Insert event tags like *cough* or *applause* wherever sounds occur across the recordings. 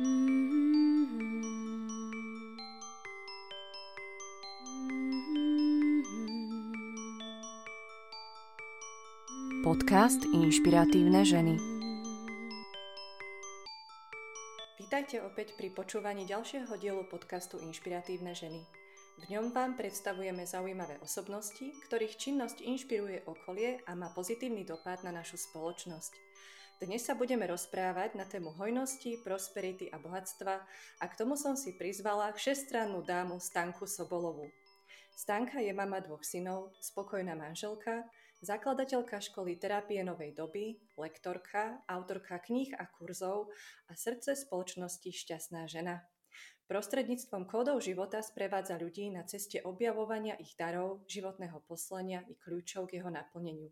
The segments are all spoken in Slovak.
Podcast Inšpiratívne ženy Vítajte opäť pri počúvaní ďalšieho dielu podcastu Inšpiratívne ženy. V ňom vám predstavujeme zaujímavé osobnosti, ktorých činnosť inšpiruje okolie a má pozitívny dopad na našu spoločnosť. Dnes sa budeme rozprávať na tému hojnosti, prosperity a bohatstva a k tomu som si prizvala všestrannú dámu Stanku Sobolovú. Stanka je mama dvoch synov, spokojná manželka, zakladateľka školy terapie novej doby, lektorka, autorka kníh a kurzov a srdce spoločnosti Šťastná žena. Prostredníctvom kódov života sprevádza ľudí na ceste objavovania ich darov, životného poslania i kľúčov k jeho naplneniu.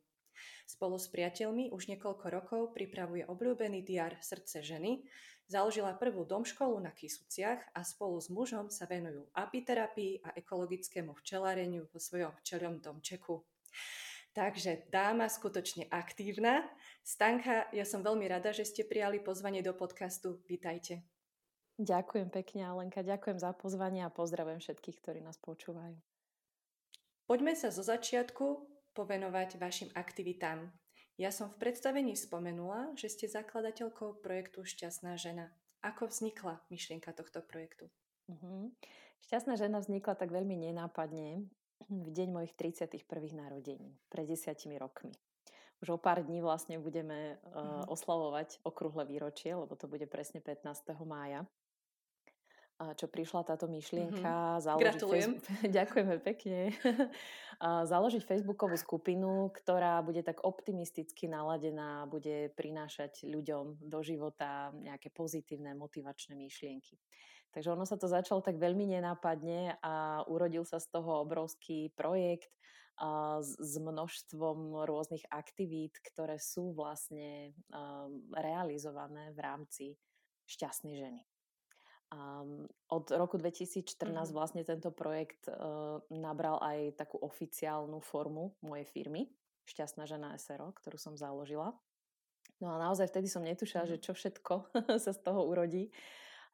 Spolu s priateľmi už niekoľko rokov pripravuje obľúbený diar Srdce ženy, založila prvú domškolu na Kisuciach a spolu s mužom sa venujú apiterapii a ekologickému včeláreniu vo svojom včeliom domčeku. Takže dáma skutočne aktívna. Stanka, ja som veľmi rada, že ste prijali pozvanie do podcastu. Vítajte. Ďakujem pekne, Alenka. Ďakujem za pozvanie a pozdravujem všetkých, ktorí nás počúvajú. Poďme sa zo začiatku povenovať vašim aktivitám. Ja som v predstavení spomenula, že ste zakladateľkou projektu Šťastná žena. Ako vznikla myšlienka tohto projektu? Uh-huh. Šťastná žena vznikla tak veľmi nenápadne v deň mojich 31. narodení, pred desiatimi rokmi. Už o pár dní vlastne budeme uh, oslavovať okrúhle výročie, lebo to bude presne 15. mája čo prišla táto myšlienka. Mm-hmm. Založiť Gratulujem. Facebook... *laughs* Ďakujeme pekne. *laughs* založiť Facebookovú skupinu, ktorá bude tak optimisticky naladená, bude prinášať ľuďom do života nejaké pozitívne motivačné myšlienky. Takže ono sa to začalo tak veľmi nenápadne a urodil sa z toho obrovský projekt a s, množstvom rôznych aktivít, ktoré sú vlastne realizované v rámci šťastnej ženy. Um, od roku 2014 mm-hmm. vlastne tento projekt uh, nabral aj takú oficiálnu formu mojej firmy, Šťastná žena SRO, ktorú som založila. No a naozaj vtedy som netušila, mm-hmm. že čo všetko *laughs* sa z toho urodí.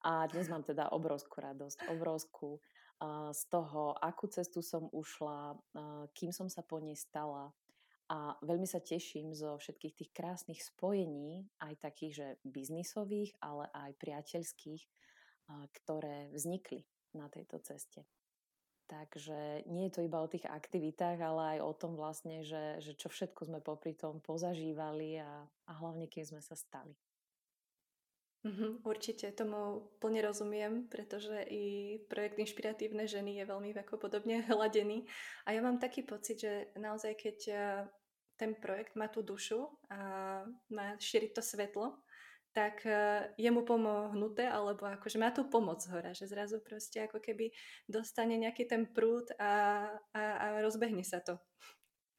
A dnes mám teda obrovskú radosť, obrovskú uh, z toho, akú cestu som ušla, uh, kým som sa po nej stala. A veľmi sa teším zo všetkých tých krásnych spojení, aj takých, že biznisových, ale aj priateľských, ktoré vznikli na tejto ceste. Takže nie je to iba o tých aktivitách, ale aj o tom vlastne, že, že čo všetko sme popri tom pozažívali a, a hlavne kým sme sa stali. Mm-hmm, určite tomu plne rozumiem, pretože i projekt Inšpiratívne ženy je veľmi ako podobne *laughs* hladený. A ja mám taký pocit, že naozaj keď eh, ten projekt má tú dušu a má šíriť to svetlo, tak eh, je mu pomohnuté, alebo akože má tú pomoc hora, že zrazu proste ako keby dostane nejaký ten prúd a, a, a rozbehne sa to.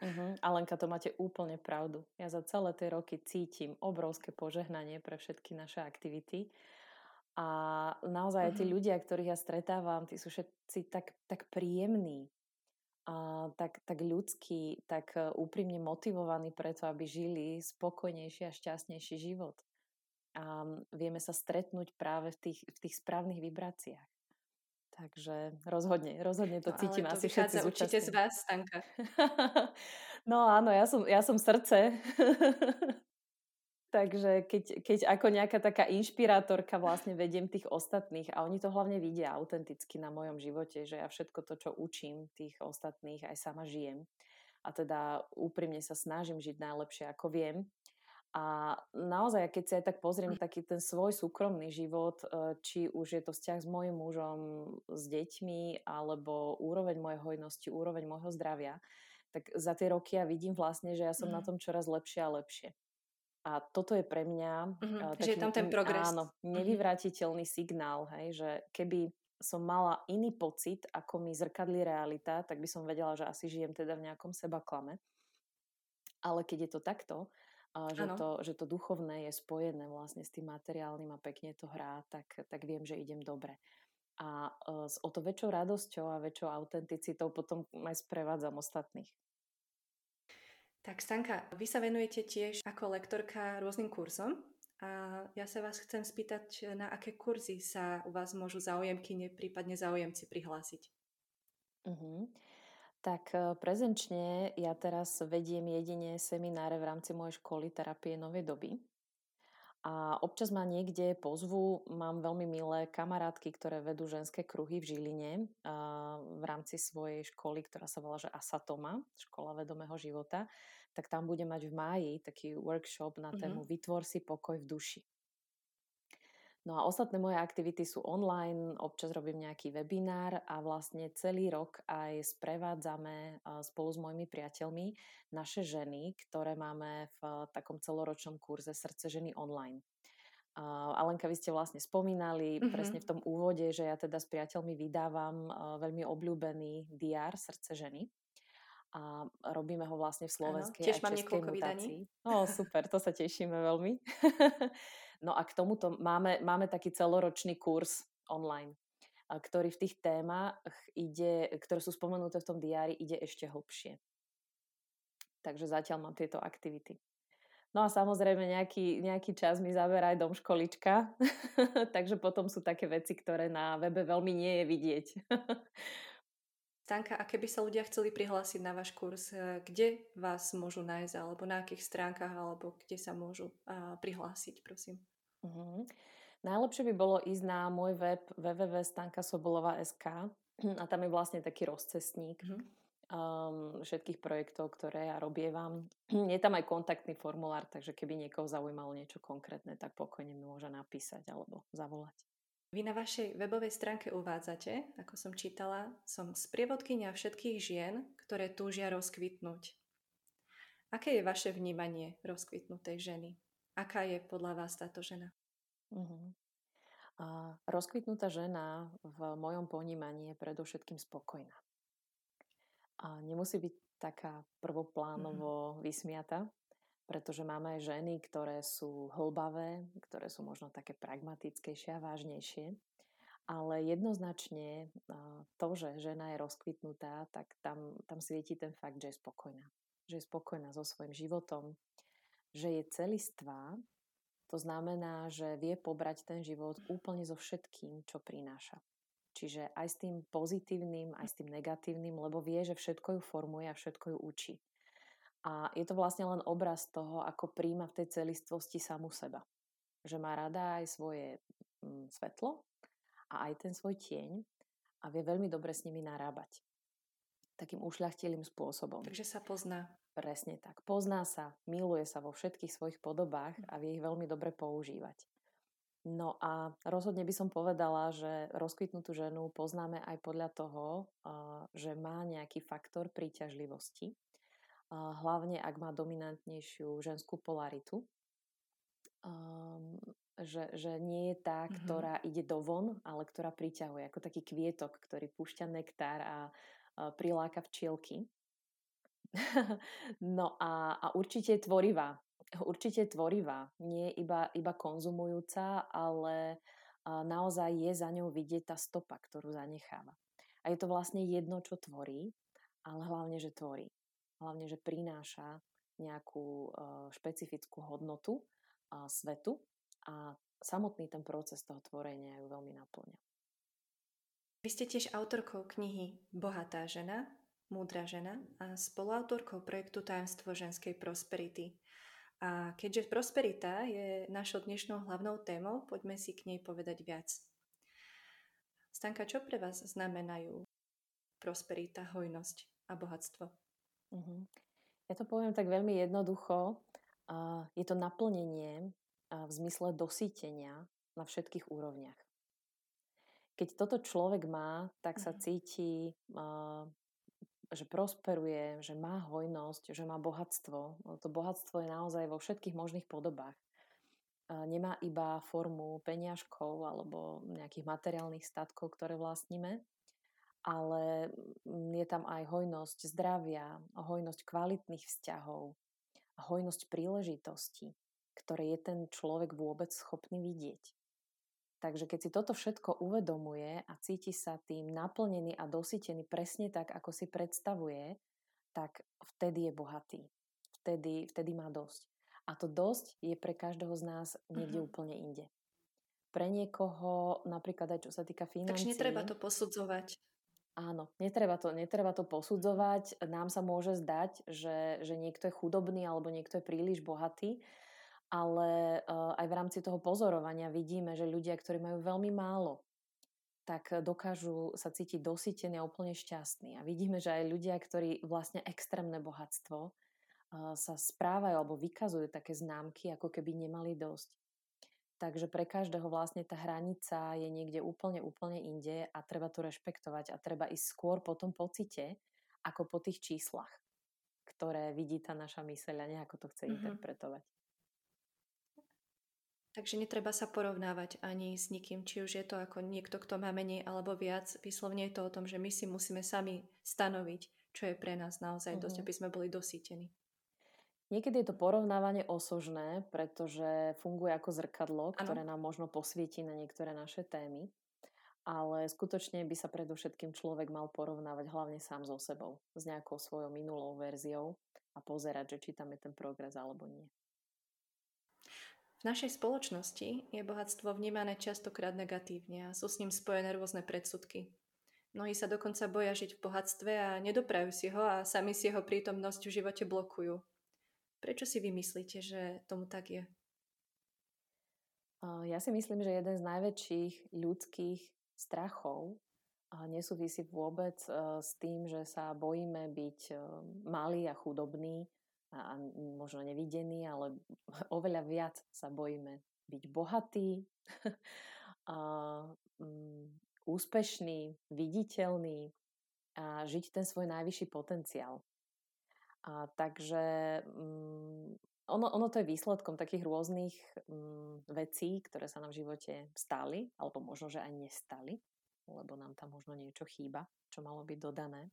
Uh-huh. Alenka, to máte úplne pravdu. Ja za celé tie roky cítim obrovské požehnanie pre všetky naše aktivity. A naozaj uh-huh. tí ľudia, ktorých ja stretávam, tí sú všetci tak, tak príjemní, a tak, tak ľudský, tak e, úprimne motivovaní preto, aby žili spokojnejší a šťastnejší život. A vieme sa stretnúť práve v tých, v tých správnych vibráciách. Takže rozhodne, rozhodne to no, cítim to asi všetci určite z vás, Stanka. *laughs* no áno, ja som, ja som srdce. *laughs* Takže keď, keď ako nejaká taká inšpirátorka vlastne vediem tých ostatných a oni to hlavne vidia autenticky na mojom živote, že ja všetko to, čo učím tých ostatných, aj sama žijem. A teda úprimne sa snažím žiť najlepšie, ako viem. A naozaj, keď si aj tak pozriem hm. taký ten svoj súkromný život, e, či už je to vzťah s mojim mužom, s deťmi, alebo úroveň mojej hojnosti, úroveň môjho zdravia, tak za tie roky ja vidím vlastne, že ja som mm. na mhm. tom čoraz lepšie a lepšie. A toto je pre mňa... Mm-hmm, taký, že je tam ten progres. Áno, mhm. nevyvrátiteľný mm-hmm. signál, hej, že keby som mala iný pocit, ako mi zrkadlí realita, tak by som vedela, že asi žijem teda v nejakom seba klame. Ale keď je to takto, a že, to, že to duchovné je spojené vlastne s tým materiálnym a pekne to hrá, tak, tak viem, že idem dobre. A uh, s o to väčšou radosťou a väčšou autenticitou potom aj sprevádzam ostatných. Tak Stanka, vy sa venujete tiež ako lektorka rôznym kurzom A ja sa vás chcem spýtať, na aké kurzy sa u vás môžu záujemky, prípadne záujemci prihlásiť. Uh-huh. Tak e, prezenčne ja teraz vediem jedine semináre v rámci mojej školy terapie novej doby. A občas ma niekde pozvu, mám veľmi milé kamarátky, ktoré vedú ženské kruhy v Žiline v rámci svojej školy, ktorá sa volá že Asatoma, Škola vedomého života, tak tam budem mať v máji taký workshop na tému mm-hmm. Vytvor si pokoj v duši. No a ostatné moje aktivity sú online, občas robím nejaký webinár a vlastne celý rok aj sprevádzame spolu s mojimi priateľmi naše ženy, ktoré máme v takom celoročnom kurze Srdce ženy online. Alenka, vy ste vlastne spomínali mm-hmm. presne v tom úvode, že ja teda s priateľmi vydávam veľmi obľúbený diár Srdce ženy a robíme ho vlastne v slovenskej ano, tiež a českej mutácii. No super, to sa tešíme veľmi. *laughs* no a k tomuto máme, máme taký celoročný kurz online, ktorý v tých témach ide, ktoré sú spomenuté v tom diári, ide ešte hlbšie. Takže zatiaľ mám tieto aktivity. No a samozrejme nejaký, nejaký čas mi zaberá aj dom školička, *laughs* takže potom sú také veci, ktoré na webe veľmi nie je vidieť. Stanka, a keby sa ľudia chceli prihlásiť na váš kurz, e, kde vás môžu nájsť, alebo na akých stránkach, alebo kde sa môžu uh, prihlásiť, prosím? Uh-huh. Najlepšie by bolo ísť na môj web www.stankasobolova.sk a tam je vlastne taký rozcestník uh-huh. um, všetkých projektov, ktoré ja robievam. Je tam aj kontaktný formulár, takže keby niekoho zaujímalo niečo konkrétne, tak pokojne mi môže napísať alebo zavolať. Vy na vašej webovej stránke uvádzate, ako som čítala, som sprievodkynia všetkých žien, ktoré túžia rozkvitnúť. Aké je vaše vnímanie rozkvitnutej ženy? Aká je podľa vás táto žena? Uh-huh. A rozkvitnutá žena v mojom ponímaní je predovšetkým spokojná. A nemusí byť taká prvoplánovo uh-huh. vysmiata, pretože máme aj ženy, ktoré sú hlbavé, ktoré sú možno také pragmatickejšie a vážnejšie. Ale jednoznačne to, že žena je rozkvitnutá, tak tam, tam svieti ten fakt, že je spokojná. Že je spokojná so svojím životom, že je celistvá, to znamená, že vie pobrať ten život úplne so všetkým, čo prináša. Čiže aj s tým pozitívnym, aj s tým negatívnym, lebo vie, že všetko ju formuje a všetko ju učí. A je to vlastne len obraz toho, ako príjma v tej celistvosti samu seba. Že má rada aj svoje mm, svetlo a aj ten svoj tieň a vie veľmi dobre s nimi narábať. Takým ušľachtilým spôsobom. Takže sa pozná. Presne tak. Pozná sa, miluje sa vo všetkých svojich podobách a vie ich veľmi dobre používať. No a rozhodne by som povedala, že rozkvitnutú ženu poznáme aj podľa toho, že má nejaký faktor príťažlivosti hlavne ak má dominantnejšiu ženskú polaritu. Že, že nie je tá, mm-hmm. ktorá ide do von, ale ktorá priťahuje, ako taký kvietok, ktorý púšťa nektár a, a priláka včielky. No a, a určite tvorivá. Určite tvorivá. Nie iba, iba konzumujúca, ale naozaj je za ňou vidieť tá stopa, ktorú zanecháva. A je to vlastne jedno, čo tvorí, ale hlavne, že tvorí hlavne, že prináša nejakú uh, špecifickú hodnotu svetu a samotný ten proces toho tvorenia ju veľmi naplňa. Vy ste tiež autorkou knihy Bohatá žena, múdra žena a spoluautorkou projektu Tajemstvo ženskej prosperity. A keďže prosperita je našou dnešnou hlavnou témou, poďme si k nej povedať viac. Stanka, čo pre vás znamenajú prosperita, hojnosť a bohatstvo? Uh-huh. Ja to poviem tak veľmi jednoducho. Uh, je to naplnenie uh, v zmysle dosítenia na všetkých úrovniach. Keď toto človek má, tak sa mhm. cíti, uh, že prosperuje, že má hojnosť, že má bohatstvo. To bohatstvo je naozaj vo všetkých možných podobách. Nemá iba formu peniažkov alebo nejakých materiálnych statkov, ktoré vlastníme, ale mm, je tam aj hojnosť zdravia, hojnosť kvalitných vzťahov, hojnosť príležitostí, ktoré je ten človek vôbec schopný vidieť. Takže keď si toto všetko uvedomuje a cíti sa tým naplnený a dosytený presne tak, ako si predstavuje, tak vtedy je bohatý. Vtedy, vtedy má dosť. A to dosť je pre každého z nás niekde uh-huh. úplne inde. Pre niekoho, napríklad aj čo sa týka financií... Takže netreba to posudzovať. Áno, netreba to, netreba to posudzovať. Nám sa môže zdať, že, že niekto je chudobný alebo niekto je príliš bohatý, ale uh, aj v rámci toho pozorovania vidíme, že ľudia, ktorí majú veľmi málo, tak dokážu sa cítiť dosytení a úplne šťastní. A vidíme, že aj ľudia, ktorí vlastne extrémne bohatstvo uh, sa správajú alebo vykazujú také známky, ako keby nemali dosť. Takže pre každého vlastne tá hranica je niekde úplne, úplne inde a treba to rešpektovať a treba ísť skôr po tom pocite, ako po tých číslach, ktoré vidí tá naša myseľ a nejako to chce mm-hmm. interpretovať. Takže netreba sa porovnávať ani s nikým, či už je to ako niekto, kto má menej alebo viac. Vyslovne je to o tom, že my si musíme sami stanoviť, čo je pre nás naozaj mm-hmm. dosť, aby sme boli dosítení. Niekedy je to porovnávanie osožné, pretože funguje ako zrkadlo, ktoré nám možno posvieti na niektoré naše témy. Ale skutočne by sa predovšetkým človek mal porovnávať hlavne sám so sebou, s nejakou svojou minulou verziou a pozerať, že či tam je ten progres alebo nie. V našej spoločnosti je bohatstvo vnímané častokrát negatívne a sú s ním spojené rôzne predsudky. Mnohí sa dokonca boja žiť v bohatstve a nedoprajú si ho a sami si jeho prítomnosť v živote blokujú. Prečo si vy myslíte, že tomu tak je? Ja si myslím, že jeden z najväčších ľudských strachov nesúvisí vôbec s tým, že sa bojíme byť malí a chudobní a možno nevidení, ale *laughs* oveľa viac sa bojíme byť bohatí, *laughs* mm, úspešný, viditeľný a žiť ten svoj najvyšší potenciál. A takže um, ono, ono to je výsledkom takých rôznych um, vecí, ktoré sa nám v živote stali, alebo možno, že aj nestali, lebo nám tam možno niečo chýba, čo malo byť dodané.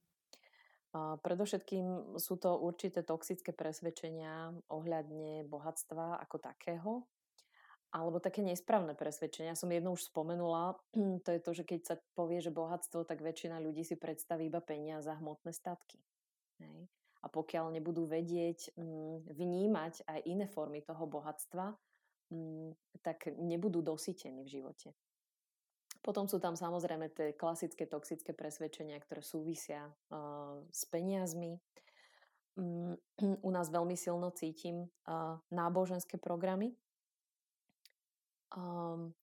Predovšetkým sú to určité toxické presvedčenia ohľadne bohatstva ako takého, alebo také nesprávne presvedčenia. Som jedno už spomenula, *clears throat* to je to, že keď sa povie, že bohatstvo, tak väčšina ľudí si predstaví iba peniaze a hmotné statky. Hej a pokiaľ nebudú vedieť mm, vnímať aj iné formy toho bohatstva, mm, tak nebudú dosytení v živote. Potom sú tam samozrejme tie klasické toxické presvedčenia, ktoré súvisia uh, s peniazmi. Um, *clears throat* u nás veľmi silno cítim uh, náboženské programy, um,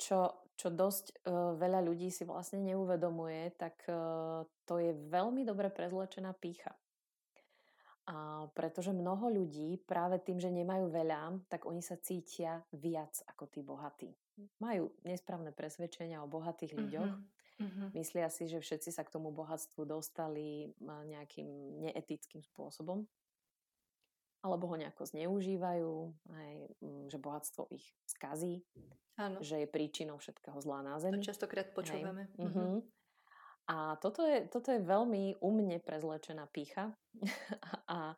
čo, čo dosť uh, veľa ľudí si vlastne neuvedomuje, tak uh, to je veľmi dobre prezlečená pícha. A pretože mnoho ľudí práve tým, že nemajú veľa, tak oni sa cítia viac ako tí bohatí. Majú nesprávne presvedčenia o bohatých ľuďoch. Mm-hmm. Myslia si, že všetci sa k tomu bohatstvu dostali nejakým neetickým spôsobom. Alebo ho nejako zneužívajú, aj, že bohatstvo ich skazí, Áno. že je príčinou všetkého zla na zemi. To častokrát počúvame. Hej. Mm-hmm. A toto je, toto je veľmi umne prezlečená pícha *laughs* a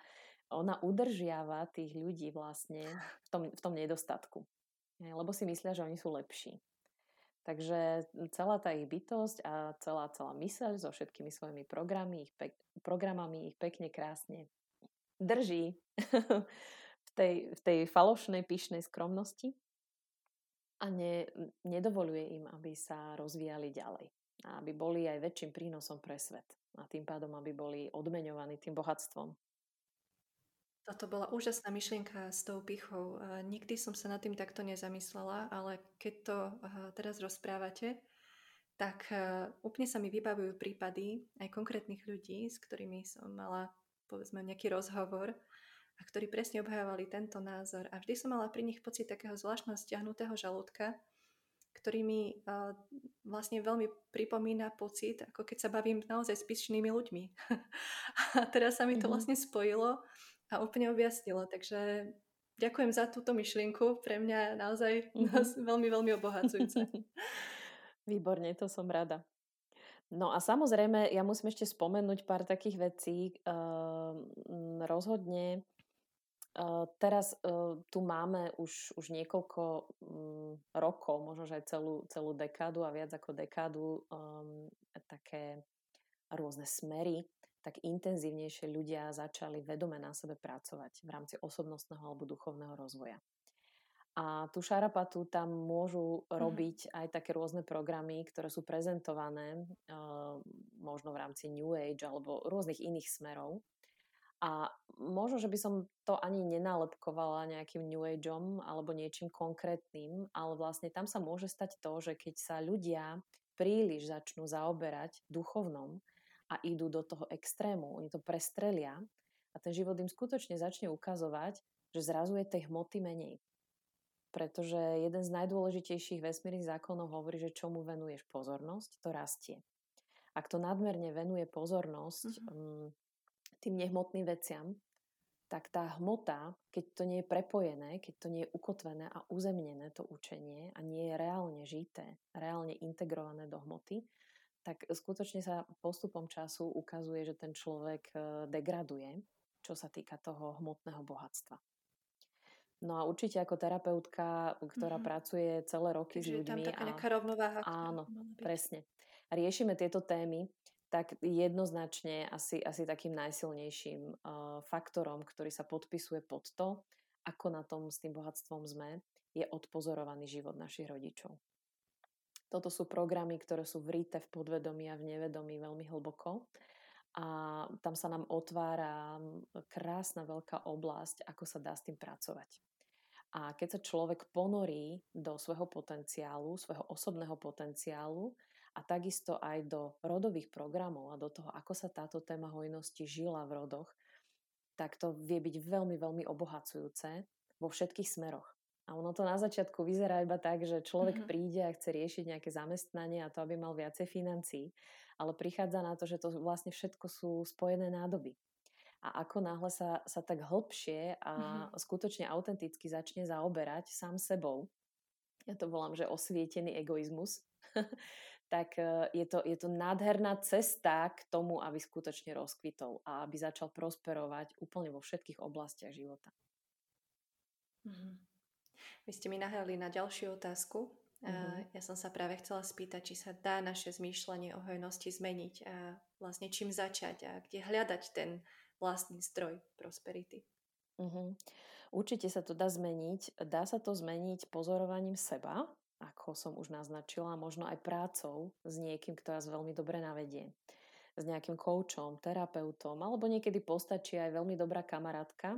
ona udržiava tých ľudí vlastne v tom, v tom nedostatku. Lebo si myslia, že oni sú lepší. Takže celá tá ich bytosť a celá, celá myseľ so všetkými svojimi programy, ich pek, programami ich pekne, krásne drží *laughs* v tej, v tej falošnej, pyšnej skromnosti a ne, nedovoluje im, aby sa rozvíjali ďalej a aby boli aj väčším prínosom pre svet a tým pádom, aby boli odmeňovaní tým bohatstvom. Toto bola úžasná myšlienka s tou pichou. Nikdy som sa nad tým takto nezamyslela, ale keď to teraz rozprávate, tak úplne sa mi vybavujú prípady aj konkrétnych ľudí, s ktorými som mala povedzme nejaký rozhovor a ktorí presne obhajovali tento názor. A vždy som mala pri nich pocit takého zvláštneho stiahnutého žalúdka, ktorý mi uh, vlastne veľmi pripomína pocit, ako keď sa bavím naozaj s pyšnými ľuďmi. *laughs* a teraz sa mi to mm-hmm. vlastne spojilo a úplne objasnilo. Takže ďakujem za túto myšlienku. Pre mňa naozaj mm-hmm. *laughs* veľmi, veľmi obohacujúce. *laughs* Výborne, to som rada. No a samozrejme, ja musím ešte spomenúť pár takých vecí. Uh, rozhodne teraz uh, tu máme už, už niekoľko um, rokov, možno že aj celú, celú dekádu a viac ako dekádu um, také rôzne smery tak intenzívnejšie ľudia začali vedome na sebe pracovať v rámci osobnostného alebo duchovného rozvoja. A tú šarapatu tam môžu mhm. robiť mm. aj také rôzne programy, ktoré sú prezentované uh, možno v rámci New Age alebo rôznych iných smerov. A možno, že by som to ani nenálepkovala nejakým New Ageom alebo niečím konkrétnym, ale vlastne tam sa môže stať to, že keď sa ľudia príliš začnú zaoberať duchovnom a idú do toho extrému, oni to prestrelia a ten život im skutočne začne ukazovať, že zrazu je tej hmoty menej pretože jeden z najdôležitejších vesmírnych zákonov hovorí, že čomu venuješ pozornosť, to rastie. Ak to nadmerne venuje pozornosť mm-hmm. Tým nehmotným veciam, tak tá hmota, keď to nie je prepojené, keď to nie je ukotvené a uzemnené to učenie a nie je reálne žité, reálne integrované do hmoty, tak skutočne sa postupom času ukazuje, že ten človek eh, degraduje, čo sa týka toho hmotného bohatstva. No a určite ako terapeutka, ktorá mm-hmm. pracuje celé roky Takže s ľuďmi. Je tam taká nejaká rovnováha. Áno, presne. Riešime tieto témy, tak jednoznačne asi, asi takým najsilnejším uh, faktorom, ktorý sa podpisuje pod to, ako na tom s tým bohatstvom sme, je odpozorovaný život našich rodičov. Toto sú programy, ktoré sú vrité v podvedomí a v nevedomí veľmi hlboko a tam sa nám otvára krásna veľká oblasť, ako sa dá s tým pracovať. A keď sa človek ponorí do svojho potenciálu, svojho osobného potenciálu a takisto aj do rodových programov a do toho, ako sa táto téma hojnosti žila v rodoch, tak to vie byť veľmi, veľmi obohacujúce vo všetkých smeroch. A ono to na začiatku vyzerá iba tak, že človek mm-hmm. príde a chce riešiť nejaké zamestnanie a to, aby mal viacej financií ale prichádza na to, že to vlastne všetko sú spojené nádoby. A ako náhle sa, sa tak hlbšie a mm-hmm. skutočne autenticky začne zaoberať sám sebou, ja to volám, že osvietený egoizmus, *laughs* tak e, je to, je to nádherná cesta k tomu, aby skutočne rozkvitol a aby začal prosperovať úplne vo všetkých oblastiach života. Mm-hmm. Vy ste mi nahrali na ďalšiu otázku, Uh-huh. Ja som sa práve chcela spýtať, či sa dá naše zmýšľanie o hojnosti zmeniť a vlastne čím začať a kde hľadať ten vlastný zdroj prosperity. Uh-huh. Určite sa to dá zmeniť. Dá sa to zmeniť pozorovaním seba, ako som už naznačila, možno aj prácou s niekým, kto vás veľmi dobre navedie. S nejakým koučom, terapeutom, alebo niekedy postačí aj veľmi dobrá kamarátka,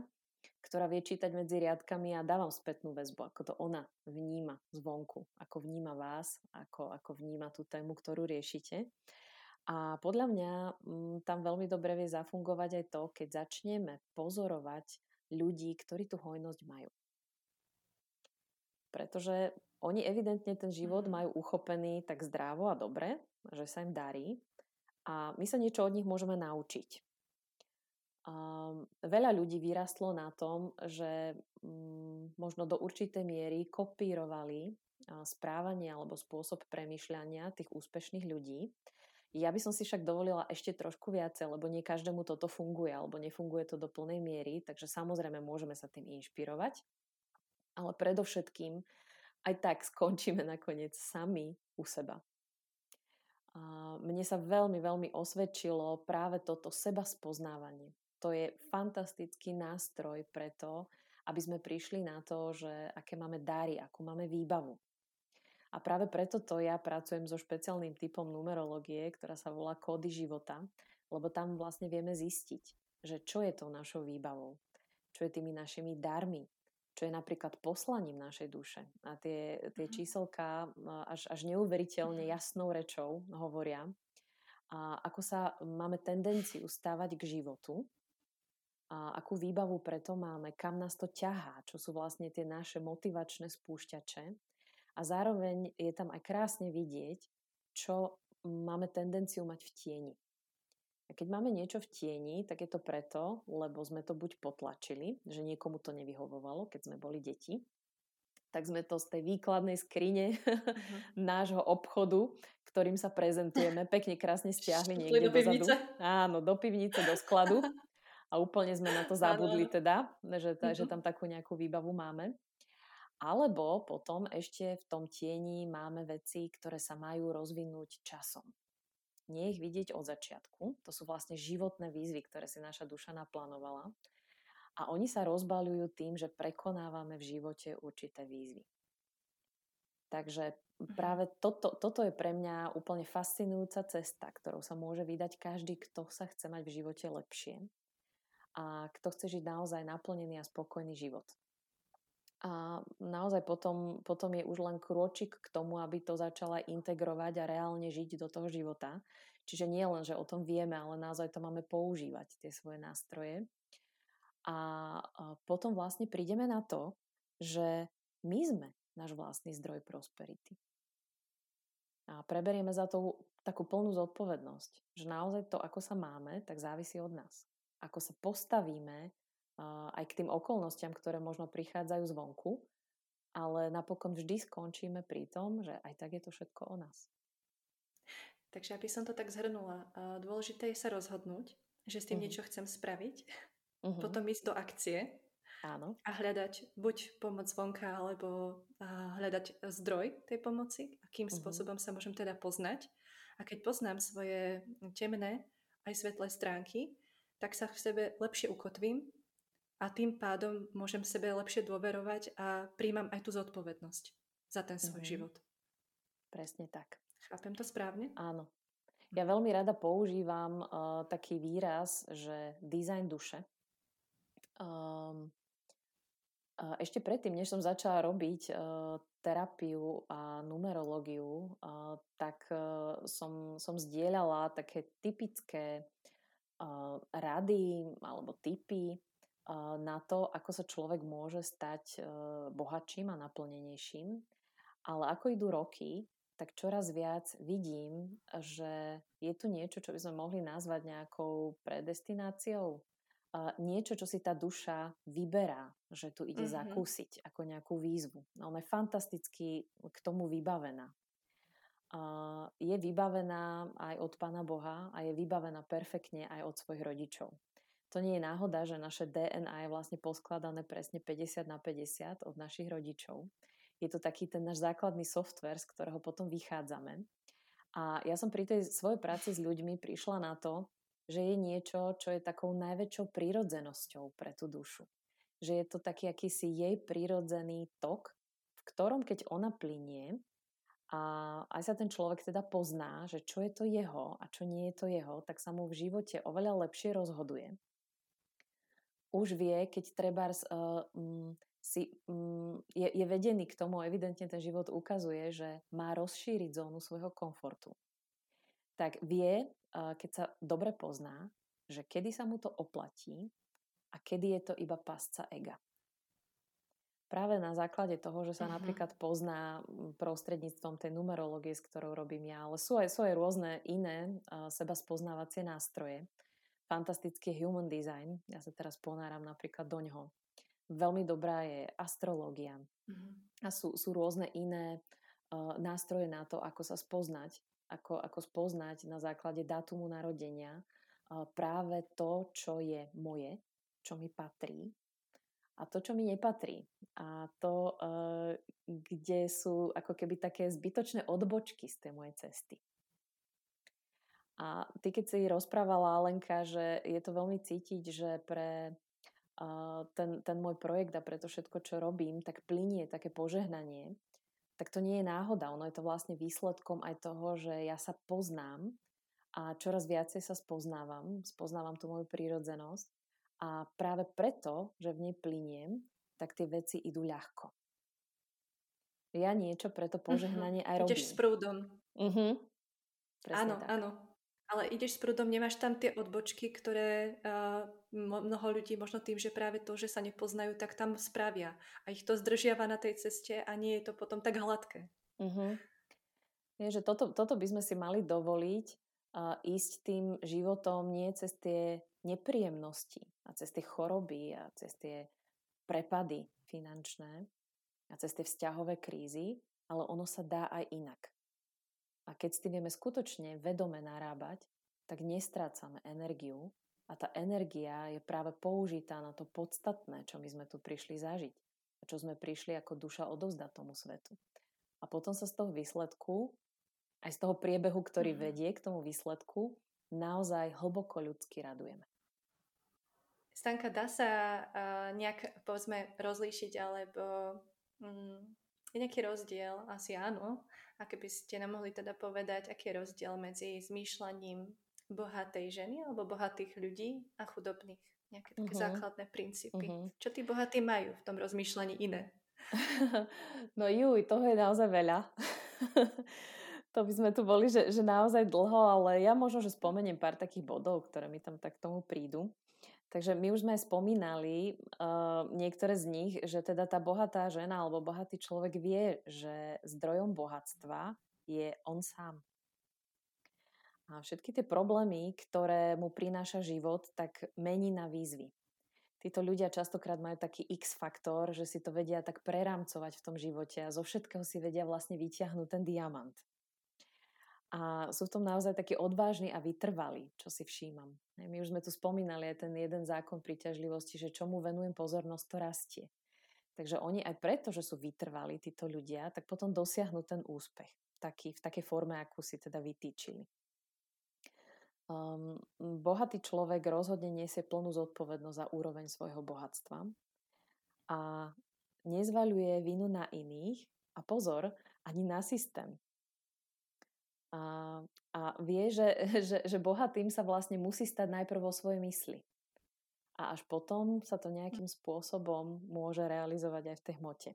ktorá vie čítať medzi riadkami a dávam spätnú väzbu, ako to ona vníma zvonku, ako vníma vás, ako, ako vníma tú tému, ktorú riešite. A podľa mňa mm, tam veľmi dobre vie zafungovať aj to, keď začneme pozorovať ľudí, ktorí tú hojnosť majú. Pretože oni evidentne ten život mhm. majú uchopený tak zdravo a dobre, že sa im darí a my sa niečo od nich môžeme naučiť. Um, veľa ľudí vyrastlo na tom, že um, možno do určitej miery kopírovali uh, správanie alebo spôsob premyšľania tých úspešných ľudí. Ja by som si však dovolila ešte trošku viacej, lebo nie každému toto funguje alebo nefunguje to do plnej miery, takže samozrejme môžeme sa tým inšpirovať. Ale predovšetkým aj tak skončíme nakoniec sami u seba. A mne sa veľmi, veľmi osvedčilo práve toto seba spoznávanie to je fantastický nástroj preto, aby sme prišli na to, že aké máme dary, akú máme výbavu. A práve preto to ja pracujem so špeciálnym typom numerológie, ktorá sa volá kódy života, lebo tam vlastne vieme zistiť, že čo je tou našou výbavou, čo je tými našimi darmi, čo je napríklad poslaním našej duše. A tie, tie mhm. číselka až, až neuveriteľne mhm. jasnou rečou hovoria, a ako sa máme tendenciu stávať k životu a akú výbavu preto máme, kam nás to ťahá, čo sú vlastne tie naše motivačné spúšťače. A zároveň je tam aj krásne vidieť, čo máme tendenciu mať v tieni. A keď máme niečo v tieni, tak je to preto, lebo sme to buď potlačili, že niekomu to nevyhovovalo, keď sme boli deti, tak sme to z tej výkladnej skrine uh-huh. *laughs* nášho obchodu, ktorým sa prezentujeme, *laughs* pekne krásne stiahli niekde do pivnice. Áno, do pivnice, do skladu. a úplne sme na to *laughs* zabudli teda, že, ta, že mhm. tam takú nejakú výbavu máme. Alebo potom ešte v tom tieni máme veci, ktoré sa majú rozvinúť časom. Nie ich vidieť od začiatku. To sú vlastne životné výzvy, ktoré si naša duša naplánovala. A oni sa rozbaľujú tým, že prekonávame v živote určité výzvy. Takže mhm. práve toto, toto je pre mňa úplne fascinujúca cesta, ktorou sa môže vydať každý, kto sa chce mať v živote lepšie a kto chce žiť naozaj naplnený a spokojný život. A naozaj potom, potom je už len krôčik k tomu, aby to začala integrovať a reálne žiť do toho života. Čiže nie len, že o tom vieme, ale naozaj to máme používať, tie svoje nástroje. A potom vlastne prídeme na to, že my sme náš vlastný zdroj prosperity. A preberieme za to takú plnú zodpovednosť, že naozaj to, ako sa máme, tak závisí od nás. Ako sa postavíme aj k tým okolnostiam, ktoré možno prichádzajú zvonku, ale napokon vždy skončíme pri tom, že aj tak je to všetko o nás. Takže aby som to tak zhrnula, dôležité je sa rozhodnúť, že s tým uh-huh. niečo chcem spraviť, uh-huh. potom ísť do akcie Áno. a hľadať buď pomoc zvonka, alebo hľadať zdroj tej pomoci, akým uh-huh. spôsobom sa môžem teda poznať. A keď poznám svoje temné aj svetlé stránky, tak sa v sebe lepšie ukotvím a tým pádom môžem sebe lepšie dôverovať a príjmam aj tú zodpovednosť za ten svoj mm-hmm. život. Presne tak. Chápem to správne? Áno. Ja veľmi rada používam uh, taký výraz, že dizajn duše. Um, uh, ešte predtým, než som začala robiť uh, terapiu a numerológiu, uh, tak uh, som, som zdieľala také typické uh, rady alebo typy na to, ako sa človek môže stať bohatším a naplnenejším. Ale ako idú roky, tak čoraz viac vidím, že je tu niečo, čo by sme mohli nazvať nejakou predestináciou. Niečo, čo si tá duša vyberá, že tu ide mm-hmm. zakúsiť ako nejakú výzvu. No, ona je fantasticky k tomu vybavená. Je vybavená aj od Pána Boha a je vybavená perfektne aj od svojich rodičov to nie je náhoda, že naše DNA je vlastne poskladané presne 50 na 50 od našich rodičov. Je to taký ten náš základný software, z ktorého potom vychádzame. A ja som pri tej svojej práci s ľuďmi prišla na to, že je niečo, čo je takou najväčšou prírodzenosťou pre tú dušu. Že je to taký akýsi jej prírodzený tok, v ktorom keď ona plinie, a aj sa ten človek teda pozná, že čo je to jeho a čo nie je to jeho, tak sa mu v živote oveľa lepšie rozhoduje už vie, keď treba uh, um, si, um, je, je vedený k tomu, evidentne ten život ukazuje, že má rozšíriť zónu svojho komfortu. Tak vie, uh, keď sa dobre pozná, že kedy sa mu to oplatí a kedy je to iba pasca ega. Práve na základe toho, že sa uh-huh. napríklad pozná prostredníctvom tej numerológie, s ktorou robím ja, ale sú aj, sú aj rôzne iné uh, seba spoznávacie nástroje, fantastický human design. Ja sa teraz ponáram napríklad do ňoho. Veľmi dobrá je astrológia. Mm-hmm. A sú, sú rôzne iné uh, nástroje na to, ako sa spoznať, ako, ako spoznať na základe dátumu narodenia uh, práve to, čo je moje, čo mi patrí a to, čo mi nepatrí. A to, uh, kde sú ako keby také zbytočné odbočky z tej mojej cesty. A ty, keď si rozprávala, Alenka, že je to veľmi cítiť, že pre uh, ten, ten môj projekt a pre to všetko, čo robím, tak plinie také požehnanie, tak to nie je náhoda. Ono je to vlastne výsledkom aj toho, že ja sa poznám a čoraz viacej sa spoznávam, spoznávam tú moju prírodzenosť a práve preto, že v nej pliniem, tak tie veci idú ľahko. Ja niečo pre to mhm. požehnanie uh-huh. aj robím. Ideš s prúdom. Uh-huh. áno, tak. áno. Ale ideš s prúdom, nemáš tam tie odbočky, ktoré uh, mnoho ľudí možno tým, že práve to, že sa nepoznajú, tak tam spravia. A ich to zdržiava na tej ceste a nie je to potom tak hladké. Uh-huh. Je, že toto, toto by sme si mali dovoliť uh, ísť tým životom nie cez tie nepríjemnosti a cez tie choroby a cez tie prepady finančné a cez tie vzťahové krízy, ale ono sa dá aj inak. A keď s tým vieme skutočne vedome narábať, tak nestrácame energiu a tá energia je práve použitá na to podstatné, čo my sme tu prišli zažiť a čo sme prišli ako duša odovzdať tomu svetu. A potom sa z toho výsledku aj z toho priebehu, ktorý mm. vedie k tomu výsledku, naozaj hlboko ľudsky radujeme. Stanka, dá sa uh, nejak, povedzme, rozlíšiť, alebo um, je nejaký rozdiel? Asi áno. A keby ste nám mohli teda povedať, aký je rozdiel medzi zmýšľaním bohatej ženy alebo bohatých ľudí a chudobných? Nejaké také uh-huh. základné princípy. Uh-huh. Čo tí bohatí majú v tom rozmýšľaní iné? *laughs* no juj, toho je naozaj veľa. *laughs* to by sme tu boli, že, že naozaj dlho, ale ja možno, že spomeniem pár takých bodov, ktoré mi tam tak tomu prídu. Takže my už sme spomínali uh, niektoré z nich, že teda tá bohatá žena alebo bohatý človek vie, že zdrojom bohatstva je on sám. A všetky tie problémy, ktoré mu prináša život, tak mení na výzvy. Títo ľudia častokrát majú taký X-faktor, že si to vedia tak prerámcovať v tom živote a zo všetkého si vedia vlastne vyťahnuť ten diamant. A sú v tom naozaj takí odvážni a vytrvalí, čo si všímam. My už sme tu spomínali aj ten jeden zákon príťažlivosti, že čomu venujem pozornosť, to rastie. Takže oni aj preto, že sú vytrvalí títo ľudia, tak potom dosiahnu ten úspech taký, v takej forme, akú si teda vytýčili. Um, bohatý človek rozhodne nesie plnú zodpovednosť za úroveň svojho bohatstva a nezvaľuje vinu na iných a pozor, ani na systém. A, a vie, že, *laughs* že, že bohatým sa vlastne musí stať najprv vo svojej mysli. A až potom sa to nejakým spôsobom môže realizovať aj v tej hmote.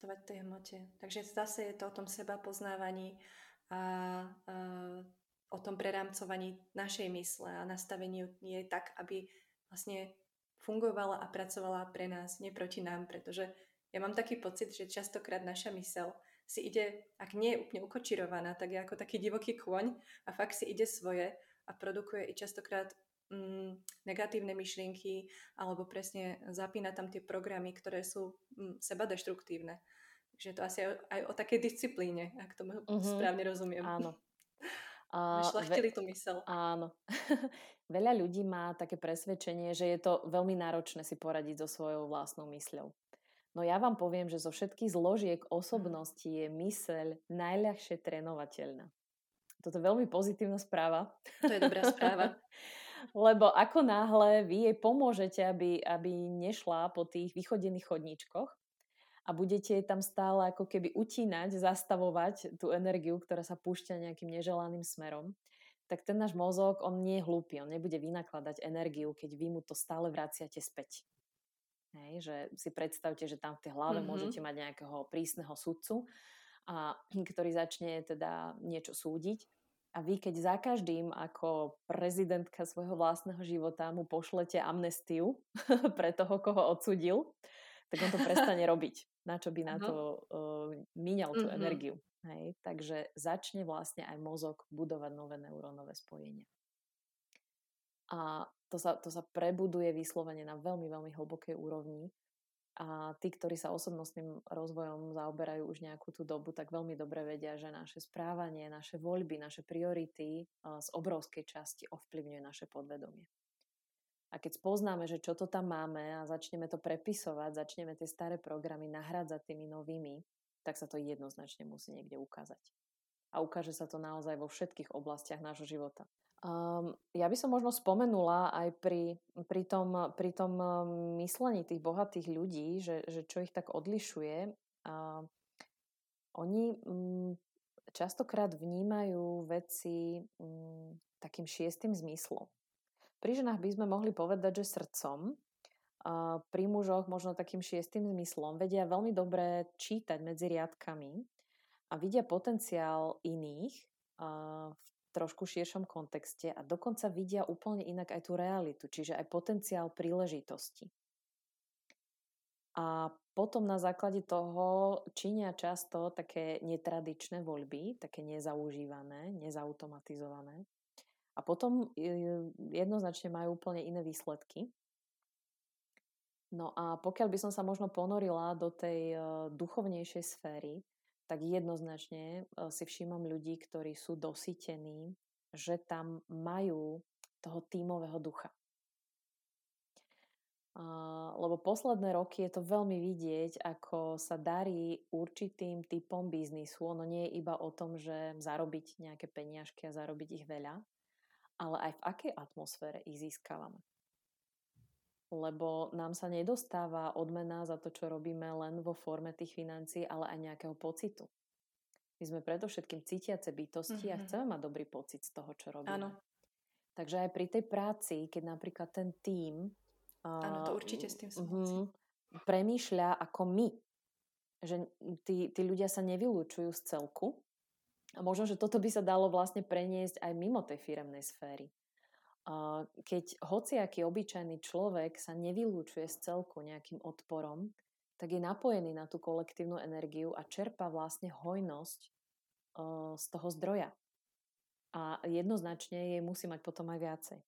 V tej hmote. Takže zase je to o tom seba poznávaní a, a o tom prerámcovaní našej mysle a nastavení je tak, aby vlastne fungovala a pracovala pre nás, nie proti nám, pretože ja mám taký pocit, že častokrát naša mysel si ide, ak nie je úplne ukočirovaná, tak je ako taký divoký kôň a fakt si ide svoje a produkuje i častokrát mm, negatívne myšlienky alebo presne zapína tam tie programy, ktoré sú mm, seba deštruktívne. Takže to asi aj, aj o takej disciplíne, ak tomu uh-huh. správne rozumiem. Áno, *laughs* Uh, Šlachtili ve- tú mysel. Áno. *laughs* Veľa ľudí má také presvedčenie, že je to veľmi náročné si poradiť so svojou vlastnou mysľou. No ja vám poviem, že zo všetkých zložiek hm. osobnosti je myseľ najľahšie trénovateľná. Toto je veľmi pozitívna správa. To je dobrá správa. *laughs* Lebo ako náhle vy jej pomôžete, aby, aby nešla po tých vychodených chodníčkoch, a budete tam stále ako keby utínať, zastavovať tú energiu, ktorá sa púšťa nejakým neželaným smerom, tak ten náš mozog, on nie je hlúpy, on nebude vynakladať energiu, keď vy mu to stále vraciate späť. Hej, že si predstavte, že tam v tej hlave mm-hmm. môžete mať nejakého prísneho sudcu, a, *clears throat* ktorý začne teda niečo súdiť. A vy, keď za každým ako prezidentka svojho vlastného života mu pošlete amnestiu *laughs* pre toho, koho odsudil, tak on to prestane *laughs* robiť na čo by na to uh, míňal tú mm-hmm. energiu. Hej? Takže začne vlastne aj mozog budovať nové neurónové spojenia. A to sa, to sa prebuduje vyslovene na veľmi, veľmi hlbokej úrovni. A tí, ktorí sa osobnostným rozvojom zaoberajú už nejakú tú dobu, tak veľmi dobre vedia, že naše správanie, naše voľby, naše priority z obrovskej časti ovplyvňuje naše podvedomie. A keď spoznáme, že čo to tam máme a začneme to prepisovať, začneme tie staré programy nahrádzať tými novými, tak sa to jednoznačne musí niekde ukázať. A ukáže sa to naozaj vo všetkých oblastiach nášho života. Um, ja by som možno spomenula aj pri, pri, tom, pri tom um, myslení tých bohatých ľudí, že, že čo ich tak odlišuje. Uh, oni um, častokrát vnímajú veci um, takým šiestým zmyslom. Pri ženách by sme mohli povedať, že srdcom, a pri mužoch možno takým šiestým zmyslom vedia veľmi dobre čítať medzi riadkami a vidia potenciál iných a v trošku širšom kontexte a dokonca vidia úplne inak aj tú realitu, čiže aj potenciál príležitosti. A potom na základe toho činia často také netradičné voľby, také nezaužívané, nezautomatizované. A potom jednoznačne majú úplne iné výsledky. No a pokiaľ by som sa možno ponorila do tej e, duchovnejšej sféry, tak jednoznačne e, si všímam ľudí, ktorí sú dosytení, že tam majú toho tímového ducha. lebo posledné roky je to veľmi vidieť, ako sa darí určitým typom biznisu. Ono nie je iba o tom, že zarobiť nejaké peniažky a zarobiť ich veľa, ale aj v akej atmosfére ich získavame. Lebo nám sa nedostáva odmena za to, čo robíme len vo forme tých financií, ale aj nejakého pocitu. My sme predovšetkým cítiace bytosti mm-hmm. a mhm. chceme mať dobrý pocit z toho, čo robíme. Áno. Takže aj pri tej práci, keď napríklad ten tím Áno, to určite s tým súhlasím. Uh, premýšľa ako my. Že tí, tí ľudia sa nevylúčujú z celku. A možno, že toto by sa dalo vlastne preniesť aj mimo tej firemnej sféry. Keď hociaký obyčajný človek sa nevylúčuje z celku nejakým odporom, tak je napojený na tú kolektívnu energiu a čerpa vlastne hojnosť uh, z toho zdroja. A jednoznačne jej musí mať potom aj viacej.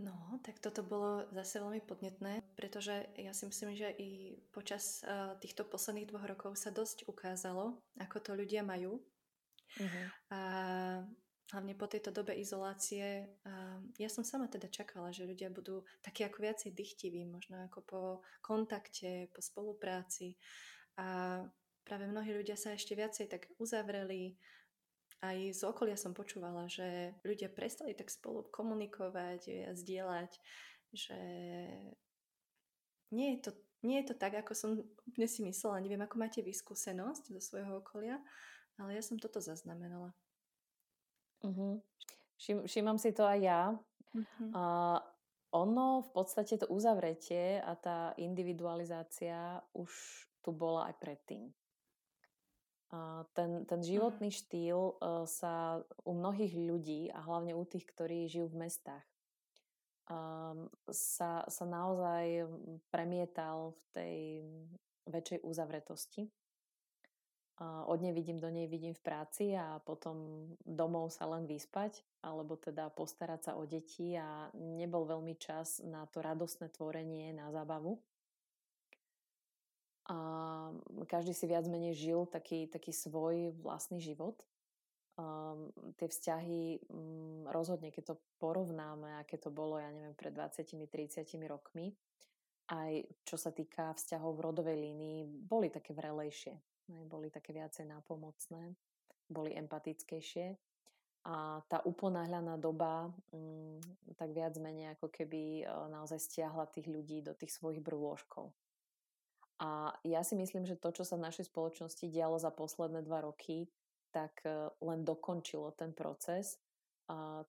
No, tak toto bolo zase veľmi podnetné, pretože ja si myslím, že i počas uh, týchto posledných dvoch rokov sa dosť ukázalo, ako to ľudia majú. Uh-huh. A hlavne po tejto dobe izolácie, ja som sama teda čakala, že ľudia budú takí ako viacej dychtiví, možno ako po kontakte, po spolupráci. A práve mnohí ľudia sa ešte viacej tak uzavreli, aj z okolia som počúvala, že ľudia prestali tak spolu komunikovať a zdieľať, že nie je to, nie je to tak, ako som úplne si myslela. Neviem, ako máte vyskúsenosť zo svojho okolia, ale ja som toto zaznamenala. Uh-huh. Všim, všímam si to aj ja. Uh-huh. Uh, ono v podstate to uzavretie a tá individualizácia už tu bola aj predtým. Ten, ten životný štýl e, sa u mnohých ľudí a hlavne u tých, ktorí žijú v mestách, um, sa, sa naozaj premietal v tej väčšej uzavretosti. Od nej vidím, do nej vidím v práci a potom domov sa len vyspať, alebo teda postarať sa o deti a nebol veľmi čas na to radostné tvorenie, na zábavu a každý si viac menej žil taký, taký svoj vlastný život. Um, tie vzťahy um, rozhodne, keď to porovnáme, aké to bolo, ja neviem, pred 20-30 rokmi, aj čo sa týka vzťahov v rodovej línii, boli také vrelejšie, boli také viacej nápomocné, boli empatickejšie. A tá uponáhľaná doba um, tak viac menej ako keby uh, naozaj stiahla tých ľudí do tých svojich brôžkov. A ja si myslím, že to, čo sa v našej spoločnosti dialo za posledné dva roky, tak e, len dokončilo ten proces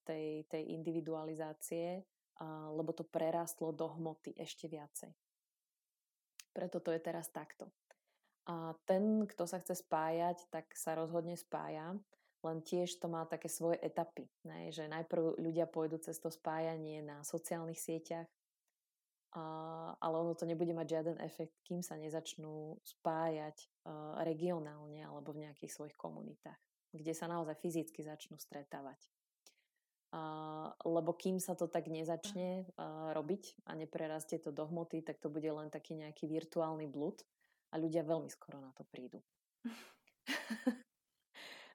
tej, tej individualizácie, lebo to prerastlo do hmoty ešte viacej. Preto to je teraz takto. A ten, kto sa chce spájať, tak sa rozhodne spája, len tiež to má také svoje etapy. Ne? Že najprv ľudia pôjdu cez to spájanie na sociálnych sieťach, a, ale ono to nebude mať žiaden efekt, kým sa nezačnú spájať uh, regionálne alebo v nejakých svojich komunitách, kde sa naozaj fyzicky začnú stretávať. Uh, lebo kým sa to tak nezačne uh, robiť a neprerastie to do hmoty, tak to bude len taký nejaký virtuálny blud a ľudia veľmi skoro na to prídu. *laughs*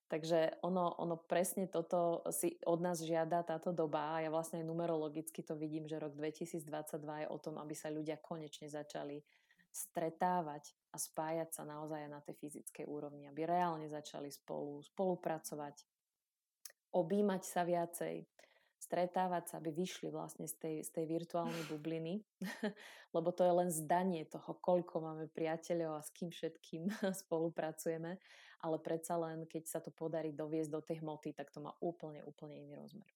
Takže ono, ono presne toto si od nás žiada táto doba a ja vlastne numerologicky to vidím, že rok 2022 je o tom, aby sa ľudia konečne začali stretávať a spájať sa naozaj na tej fyzickej úrovni, aby reálne začali spolu spolupracovať, objímať sa viacej, stretávať sa, aby vyšli vlastne z tej, z tej virtuálnej bubliny, *laughs* lebo to je len zdanie toho, koľko máme priateľov a s kým všetkým *laughs* spolupracujeme ale predsa len, keď sa to podarí doviesť do tej hmoty, tak to má úplne, úplne iný rozmer.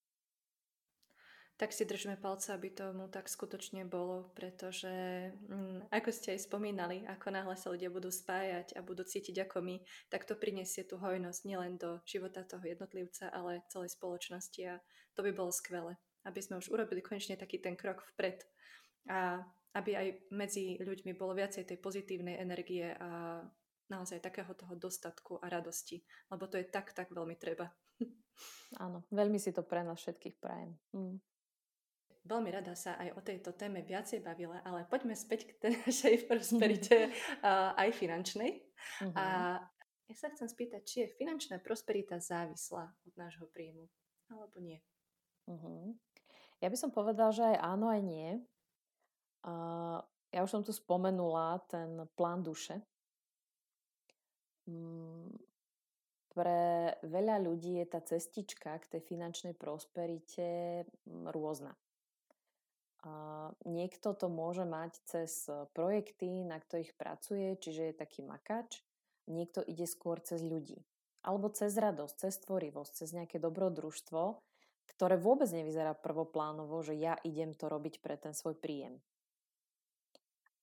Tak si držme palce, aby tomu tak skutočne bolo, pretože mm, ako ste aj spomínali, ako náhle sa ľudia budú spájať a budú cítiť ako my, tak to prinesie tú hojnosť nielen do života toho jednotlivca, ale celej spoločnosti a to by bolo skvelé, aby sme už urobili konečne taký ten krok vpred a aby aj medzi ľuďmi bolo viacej tej pozitívnej energie a naozaj takého toho dostatku a radosti, lebo to je tak, tak veľmi treba. *laughs* Áno, veľmi si to pre nás všetkých prajem. Mm. Veľmi rada sa aj o tejto téme viacej bavila, ale poďme späť k tej *laughs* našej prosperite uh, aj finančnej. Uh-huh. A ja sa chcem spýtať, či je finančná prosperita závislá od nášho príjmu, alebo nie? Uh-huh. Ja by som povedala, že aj áno, aj nie. Uh, ja už som tu spomenula ten plán duše. Um, pre veľa ľudí je tá cestička k tej finančnej prosperite mm, rôzna. Niekto to môže mať cez projekty, na ktorých pracuje, čiže je taký makač. Niekto ide skôr cez ľudí. Alebo cez radosť, cez tvorivosť, cez nejaké dobrodružstvo, ktoré vôbec nevyzerá prvoplánovo, že ja idem to robiť pre ten svoj príjem.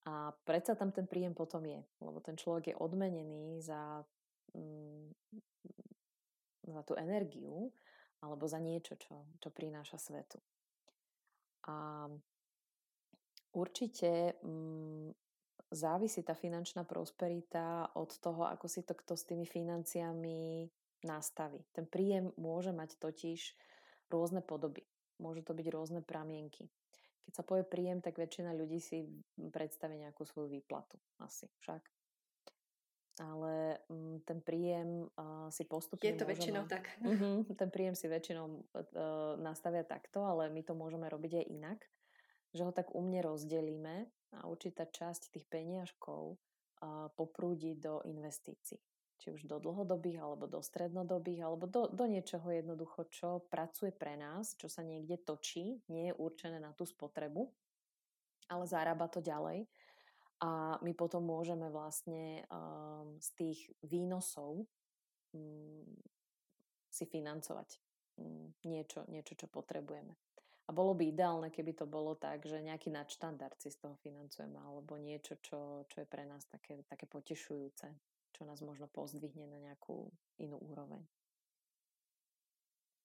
A predsa tam ten príjem potom je, lebo ten človek je odmenený za, mm, za tú energiu alebo za niečo, čo, čo prináša svetu. A určite mm, závisí tá finančná prosperita od toho, ako si to kto s tými financiami nastaví. Ten príjem môže mať totiž rôzne podoby. Môžu to byť rôzne pramienky. Keď sa povie príjem, tak väčšina ľudí si predstaví nejakú svoju výplatu. Asi však ale um, ten príjem si postupne Je to väčšinou tak. Uh-huh, *laughs* ten príjem si väčšinou uh, nastavia takto, ale my to môžeme robiť aj inak, že ho tak umne rozdelíme a určitá časť tých peniažkov poprúdi do investícií. Či už do dlhodobých, alebo do strednodobých, alebo do, do niečoho jednoducho, čo pracuje pre nás, čo sa niekde točí, nie je určené na tú spotrebu, ale zarába to ďalej a my potom môžeme vlastne um, z tých výnosov um, si financovať um, niečo, niečo, čo potrebujeme. A bolo by ideálne, keby to bolo tak, že nejaký nadštandard si z toho financujeme, alebo niečo, čo, čo je pre nás také, také potešujúce, čo nás možno pozdvihne na nejakú inú úroveň.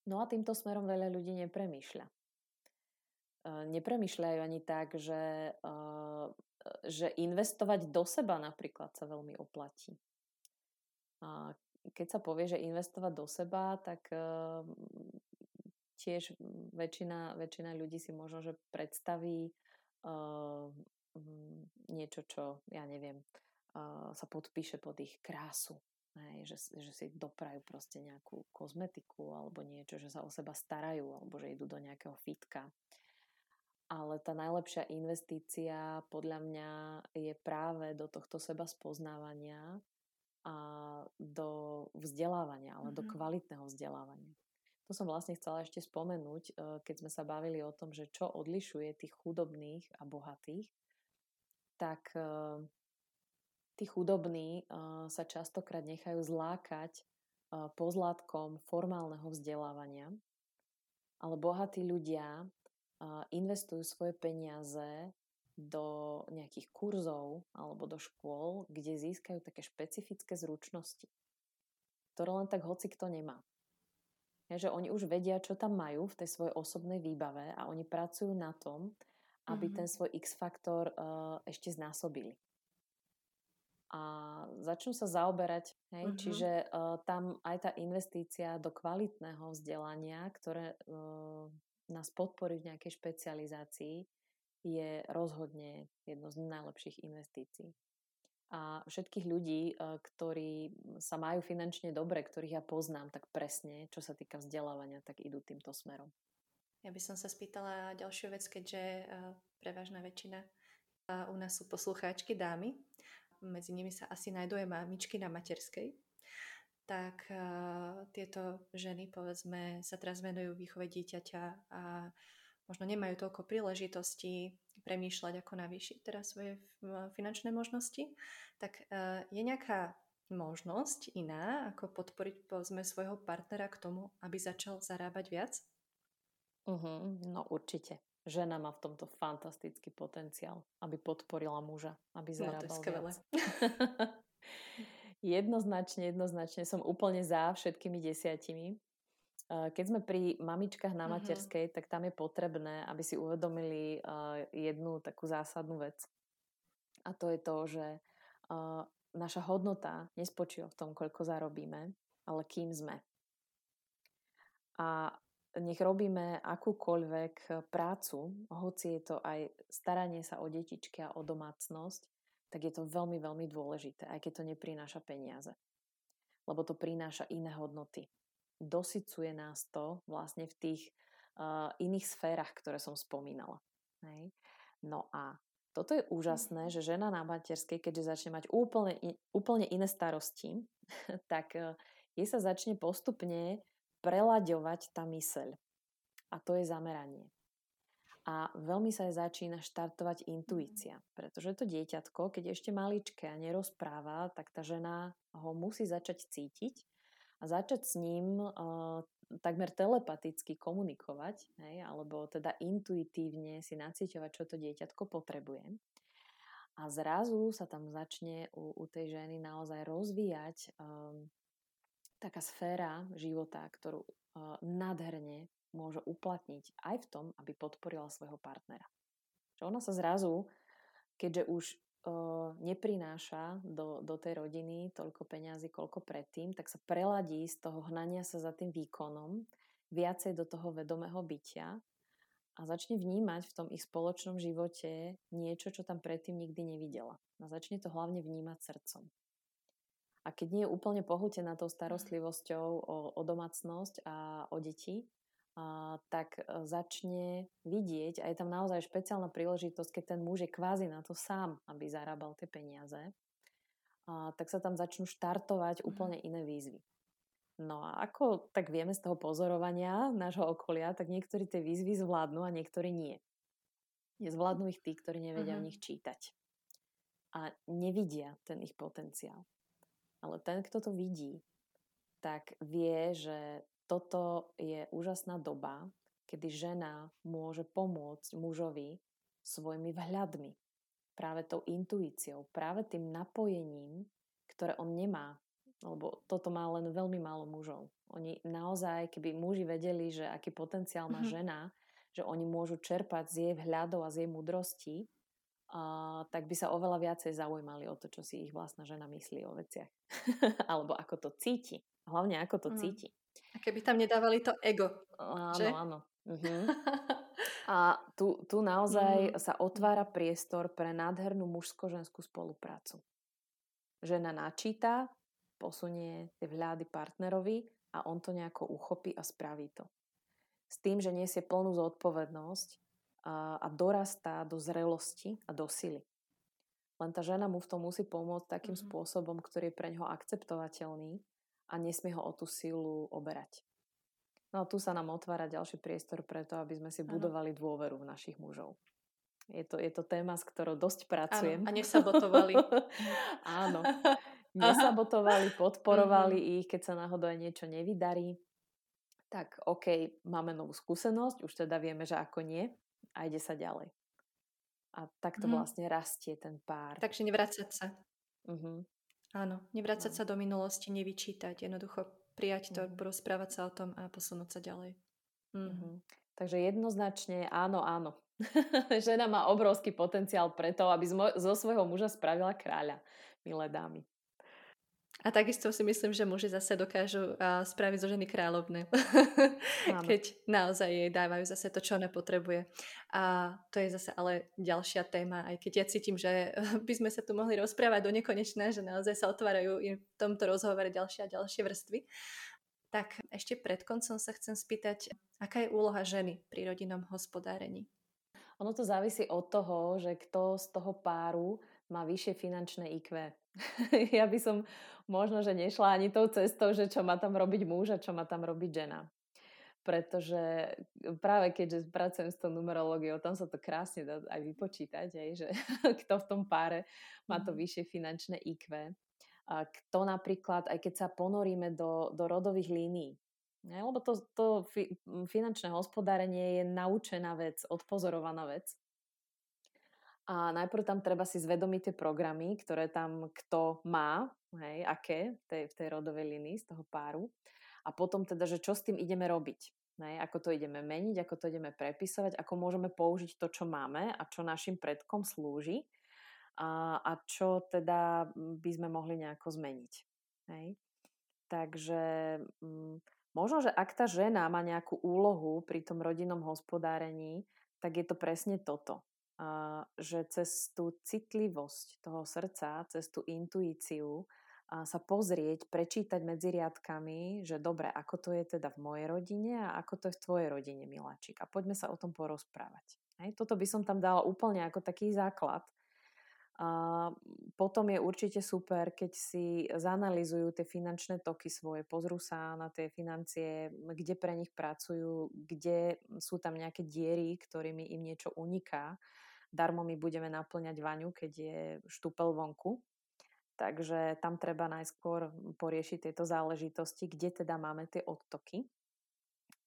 No a týmto smerom veľa ľudí nepremýšľa. Nepremýšľajú ani tak, že že investovať do seba napríklad sa veľmi oplatí. A keď sa povie, že investovať do seba, tak uh, tiež väčšina, väčšina ľudí si možno, že predstaví uh, niečo, čo, ja neviem, uh, sa podpíše pod ich krásu. Hej, že, že si doprajú proste nejakú kozmetiku alebo niečo, že sa o seba starajú alebo že idú do nejakého fitka ale tá najlepšia investícia podľa mňa je práve do tohto seba spoznávania a do vzdelávania, ale mm-hmm. do kvalitného vzdelávania. To som vlastne chcela ešte spomenúť, e, keď sme sa bavili o tom, že čo odlišuje tých chudobných a bohatých, tak e, tí chudobní e, sa častokrát nechajú zlákať pozlátkom formálneho vzdelávania, ale bohatí ľudia investujú svoje peniaze do nejakých kurzov alebo do škôl, kde získajú také špecifické zručnosti, ktoré len tak hoci kto nemá. Je, že oni už vedia, čo tam majú v tej svojej osobnej výbave a oni pracujú na tom, aby mm-hmm. ten svoj X-faktor uh, ešte znásobili. A začnú sa zaoberať, hej, mm-hmm. čiže uh, tam aj tá investícia do kvalitného vzdelania, ktoré uh, nás podporí v nejakej špecializácii, je rozhodne jedno z najlepších investícií. A všetkých ľudí, e, ktorí sa majú finančne dobre, ktorých ja poznám tak presne, čo sa týka vzdelávania, tak idú týmto smerom. Ja by som sa spýtala ďalšiu vec, keďže e, prevažná väčšina e, u nás sú poslucháčky dámy. Medzi nimi sa asi nájdú aj mamičky na materskej tak uh, tieto ženy, povedzme, sa teraz venujú výchove dieťaťa a možno nemajú toľko príležitostí premýšľať, ako navýšiť teraz svoje finančné možnosti, tak uh, je nejaká možnosť iná, ako podporiť, povedzme, svojho partnera k tomu, aby začal zarábať viac? Uh-huh, no určite. Žena má v tomto fantastický potenciál, aby podporila muža, aby zarábal no, to je skvelé. viac. *laughs* *laughs* Jednoznačne, jednoznačne som úplne za všetkými desiatimi. Keď sme pri mamičkách na mhm. materskej, tak tam je potrebné, aby si uvedomili jednu takú zásadnú vec. A to je to, že naša hodnota nespočíva v tom, koľko zarobíme, ale kým sme. A nech robíme akúkoľvek prácu, hoci je to aj staranie sa o detičky a o domácnosť, tak je to veľmi, veľmi dôležité, aj keď to neprináša peniaze. Lebo to prináša iné hodnoty. Dosycuje nás to vlastne v tých uh, iných sférach, ktoré som spomínala. Hej? No a toto je úžasné, že žena na materskej, keďže začne mať úplne, úplne iné starosti, *laughs* tak e, jej sa začne postupne prelaďovať tá myseľ. A to je zameranie. A veľmi sa jej začína štartovať intuícia, pretože to dieťatko, keď ešte maličké a nerozpráva, tak tá žena ho musí začať cítiť a začať s ním uh, takmer telepaticky komunikovať, hej, alebo teda intuitívne si nacíťovať, čo to dieťatko potrebuje. A zrazu sa tam začne u, u tej ženy naozaj rozvíjať um, taká sféra života, ktorú uh, nádherne môže uplatniť aj v tom, aby podporila svojho partnera. Že ona sa zrazu, keďže už uh, neprináša do, do tej rodiny toľko peňazí, koľko predtým, tak sa preladí z toho hnania sa za tým výkonom viacej do toho vedomého bytia a začne vnímať v tom ich spoločnom živote niečo, čo tam predtým nikdy nevidela. A začne to hlavne vnímať srdcom. A keď nie je úplne pohltená tou starostlivosťou o, o domácnosť a o deti, tak e, začne vidieť, a je tam naozaj špeciálna príležitosť, keď ten muž je kvázi na to sám, aby zarábal tie peniaze, a, tak sa tam začnú štartovať mhm. úplne iné výzvy. No a ako tak vieme z toho pozorovania nášho okolia, tak niektorí tie výzvy zvládnu a niektorí nie. Nezvládnu ich tí, ktorí nevedia uh-huh. o nich čítať. A nevidia ten ich potenciál. Ale ten, kto to vidí, tak vie, že toto je úžasná doba, kedy žena môže pomôcť mužovi svojimi vhľadmi, práve tou intuíciou, práve tým napojením, ktoré on nemá, lebo toto má len veľmi málo mužov. Oni naozaj, keby muži vedeli, že aký potenciál má mm-hmm. žena, že oni môžu čerpať z jej vhľadov a z jej múdrosti, uh, tak by sa oveľa viacej zaujímali o to, čo si ich vlastná žena myslí o veciach. *laughs* Alebo ako to cíti. Hlavne ako to mm. cíti. A keby tam nedávali to ego. Áno, že? áno. Uh-huh. *laughs* A tu, tu naozaj uh-huh. sa otvára priestor pre nádhernú mužsko-ženskú spoluprácu. Žena načíta, posunie tie vhľady partnerovi a on to nejako uchopí a spraví to. S tým, že nesie plnú zodpovednosť a, a dorastá do zrelosti a do sily. Len tá žena mu v tom musí pomôcť takým mm-hmm. spôsobom, ktorý je pre ňoho akceptovateľný a nesmie ho o tú silu oberať. No a tu sa nám otvára ďalší priestor preto, aby sme si budovali dôveru v našich mužov. Je to, je to téma, s ktorou dosť pracujem. Áno, a nesabotovali. *laughs* Áno. *laughs* Nesabotovali, podporovali mm-hmm. ich, keď sa náhodou aj niečo nevydarí. Tak OK, máme novú skúsenosť, už teda vieme, že ako nie a ide sa ďalej. A takto mm. vlastne rastie ten pár. Takže nevracať sa. Uh-huh. Áno, nevracať no. sa do minulosti, nevyčítať, jednoducho prijať to, uh-huh. rozprávať sa o tom a posunúť sa ďalej. Uh-huh. Takže jednoznačne áno, áno. *laughs* Žena má obrovský potenciál preto, aby zo svojho muža spravila kráľa, milé dámy. A takisto si myslím, že muži zase dokážu uh, spraviť zo ženy kráľovné, *laughs* keď naozaj jej dávajú zase to, čo ona potrebuje. A to je zase ale ďalšia téma, aj keď ja cítim, že *laughs* by sme sa tu mohli rozprávať do nekonečna, že naozaj sa otvárajú v tomto rozhovore ďalšie a ďalšie vrstvy. Tak ešte pred koncom sa chcem spýtať, aká je úloha ženy pri rodinnom hospodárení? Ono to závisí od toho, že kto z toho páru má vyššie finančné IQ. *laughs* ja by som možno, že nešla ani tou cestou, že čo má tam robiť muž a čo má tam robiť žena. Pretože práve keďže pracujem s tou numerológiou, tam sa to krásne dá aj vypočítať, aj, že *laughs* kto v tom páre má to mhm. vyššie finančné IQ. A kto napríklad, aj keď sa ponoríme do, do rodových línií, ne? lebo to, to fi, finančné hospodárenie je naučená vec, odpozorovaná vec. A najprv tam treba si zvedomiť tie programy, ktoré tam kto má, hej, aké v tej, v tej rodovej linii z toho páru. A potom teda, že čo s tým ideme robiť. Hej, ako to ideme meniť, ako to ideme prepisovať, ako môžeme použiť to, čo máme a čo našim predkom slúži a, a čo teda by sme mohli nejako zmeniť. Hej. Takže m, mm, možno, že ak tá žena má nejakú úlohu pri tom rodinnom hospodárení, tak je to presne toto že cez tú citlivosť toho srdca, cez tú intuíciu sa pozrieť, prečítať medzi riadkami, že dobre, ako to je teda v mojej rodine a ako to je v tvojej rodine, miláčik. A poďme sa o tom porozprávať. Hej, toto by som tam dala úplne ako taký základ. A potom je určite super, keď si zanalizujú tie finančné toky svoje, pozrú sa na tie financie, kde pre nich pracujú, kde sú tam nejaké diery, ktorými im niečo uniká. Darmo my budeme naplňať vaňu, keď je štúpel vonku. Takže tam treba najskôr poriešiť tieto záležitosti, kde teda máme tie odtoky.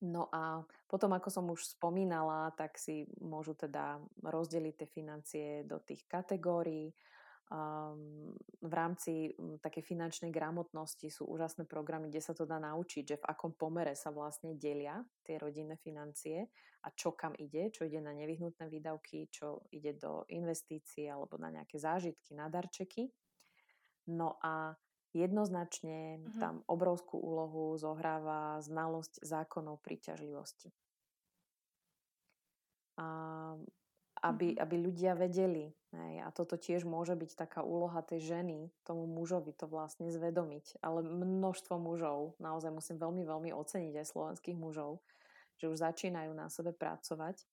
No a potom, ako som už spomínala, tak si môžu teda rozdeliť tie financie do tých kategórií. V rámci takej finančnej gramotnosti sú úžasné programy, kde sa to dá naučiť, že v akom pomere sa vlastne delia tie rodinné financie a čo kam ide, čo ide na nevyhnutné výdavky, čo ide do investícií alebo na nejaké zážitky, na darčeky. No a jednoznačne uh-huh. tam obrovskú úlohu zohráva znalosť zákonov príťažlivosti. A aby, aby ľudia vedeli, hej, a toto tiež môže byť taká úloha tej ženy, tomu mužovi to vlastne zvedomiť, ale množstvo mužov, naozaj musím veľmi, veľmi oceniť aj slovenských mužov, že už začínajú na sebe pracovať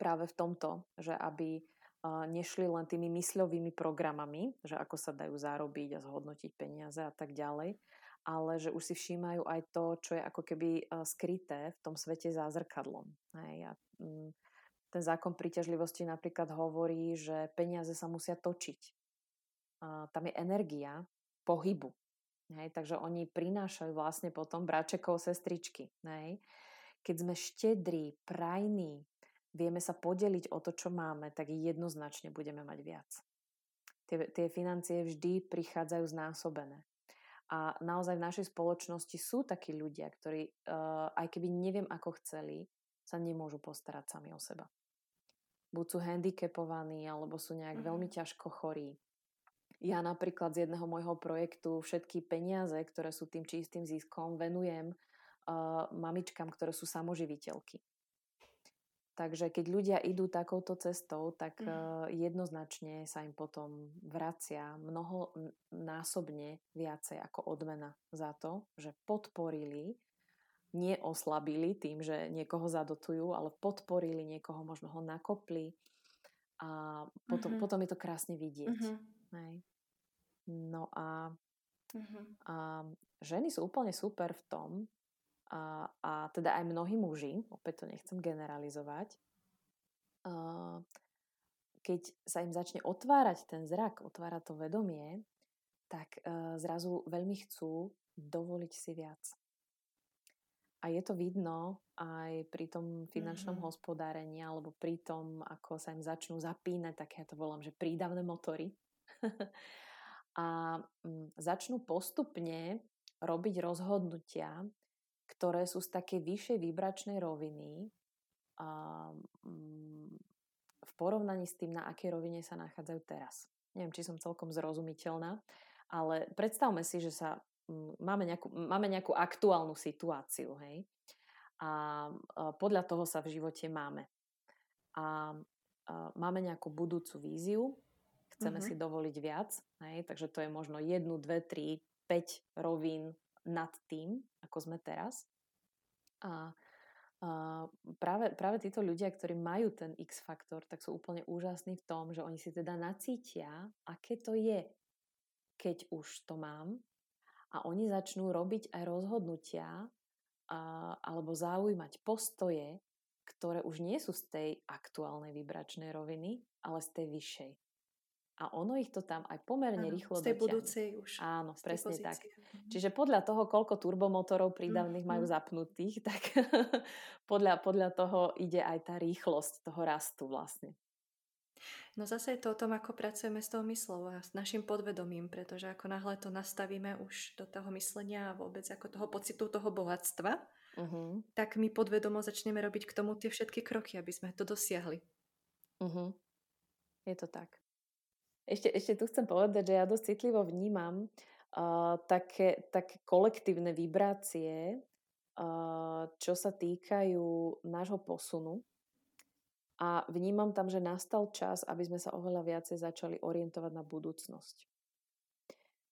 práve v tomto, že aby nešli len tými mysľovými programami, že ako sa dajú zarobiť a zhodnotiť peniaze a tak ďalej, ale že už si všímajú aj to, čo je ako keby skryté v tom svete zázrkadlom. Hej, a mm, ten zákon príťažlivosti napríklad hovorí, že peniaze sa musia točiť. A tam je energia pohybu. Hej, takže oni prinášajú vlastne potom bračekov, sestričky. Hej. Keď sme štedrí, prajní, vieme sa podeliť o to, čo máme, tak jednoznačne budeme mať viac. Tie, tie financie vždy prichádzajú znásobené. A naozaj v našej spoločnosti sú takí ľudia, ktorí, uh, aj keby neviem ako chceli, sa nemôžu postarať sami o seba. Buď sú handicapovaní, alebo sú nejak mm-hmm. veľmi ťažko chorí. Ja napríklad z jedného môjho projektu všetky peniaze, ktoré sú tým čistým ziskom, venujem uh, mamičkám, ktoré sú samoživiteľky. Takže keď ľudia idú takouto cestou, tak mm. jednoznačne sa im potom vracia mnoho násobne viacej ako odmena za to, že podporili, neoslabili tým, že niekoho zadotujú, ale podporili niekoho, možno ho nakopli a potom, mm-hmm. potom je to krásne vidieť. Mm-hmm. Hej. No a, mm-hmm. a ženy sú úplne super v tom, a, a teda aj mnohí muži, opäť to nechcem generalizovať, a, keď sa im začne otvárať ten zrak, otvárať to vedomie, tak e, zrazu veľmi chcú dovoliť si viac. A je to vidno aj pri tom finančnom mm-hmm. hospodárení alebo pri tom, ako sa im začnú zapínať, tak ja to volám, že prídavné motory. *laughs* a m, začnú postupne robiť rozhodnutia, ktoré sú z takej vyššej vibračnej roviny a, mm, v porovnaní s tým, na akej rovine sa nachádzajú teraz. Neviem, či som celkom zrozumiteľná, ale predstavme si, že sa mm, máme nejakú, máme nejakú aktuálnu situáciu, hej? A, a podľa toho sa v živote máme. A, a máme nejakú budúcu víziu, chceme mm-hmm. si dovoliť viac, hej? takže to je možno jednu, dve, tri, 5 rovín nad tým, ako sme teraz. A, a práve, práve títo ľudia, ktorí majú ten X-faktor, tak sú úplne úžasní v tom, že oni si teda nacítia, aké to je, keď už to mám. A oni začnú robiť aj rozhodnutia a, alebo zaujímať postoje, ktoré už nie sú z tej aktuálnej vibračnej roviny, ale z tej vyššej. A ono ich to tam aj pomerne ano, rýchlo Z tej budúcej už. Áno, presne tak. Mhm. Čiže podľa toho, koľko turbomotorov prídavných mm, majú zapnutých, tak *laughs* podľa, podľa toho ide aj tá rýchlosť toho rastu vlastne. No zase je to o tom, ako pracujeme s tou myslou a s našim podvedomím, pretože ako náhle to nastavíme už do toho myslenia a vôbec ako toho pocitu toho bohatstva, uh-huh. tak my podvedomo začneme robiť k tomu tie všetky kroky, aby sme to dosiahli. Uh-huh. Je to tak. Ešte, ešte tu chcem povedať, že ja dosť citlivo vnímam uh, také, také kolektívne vibrácie, uh, čo sa týkajú nášho posunu. A vnímam tam, že nastal čas, aby sme sa oveľa viacej začali orientovať na budúcnosť.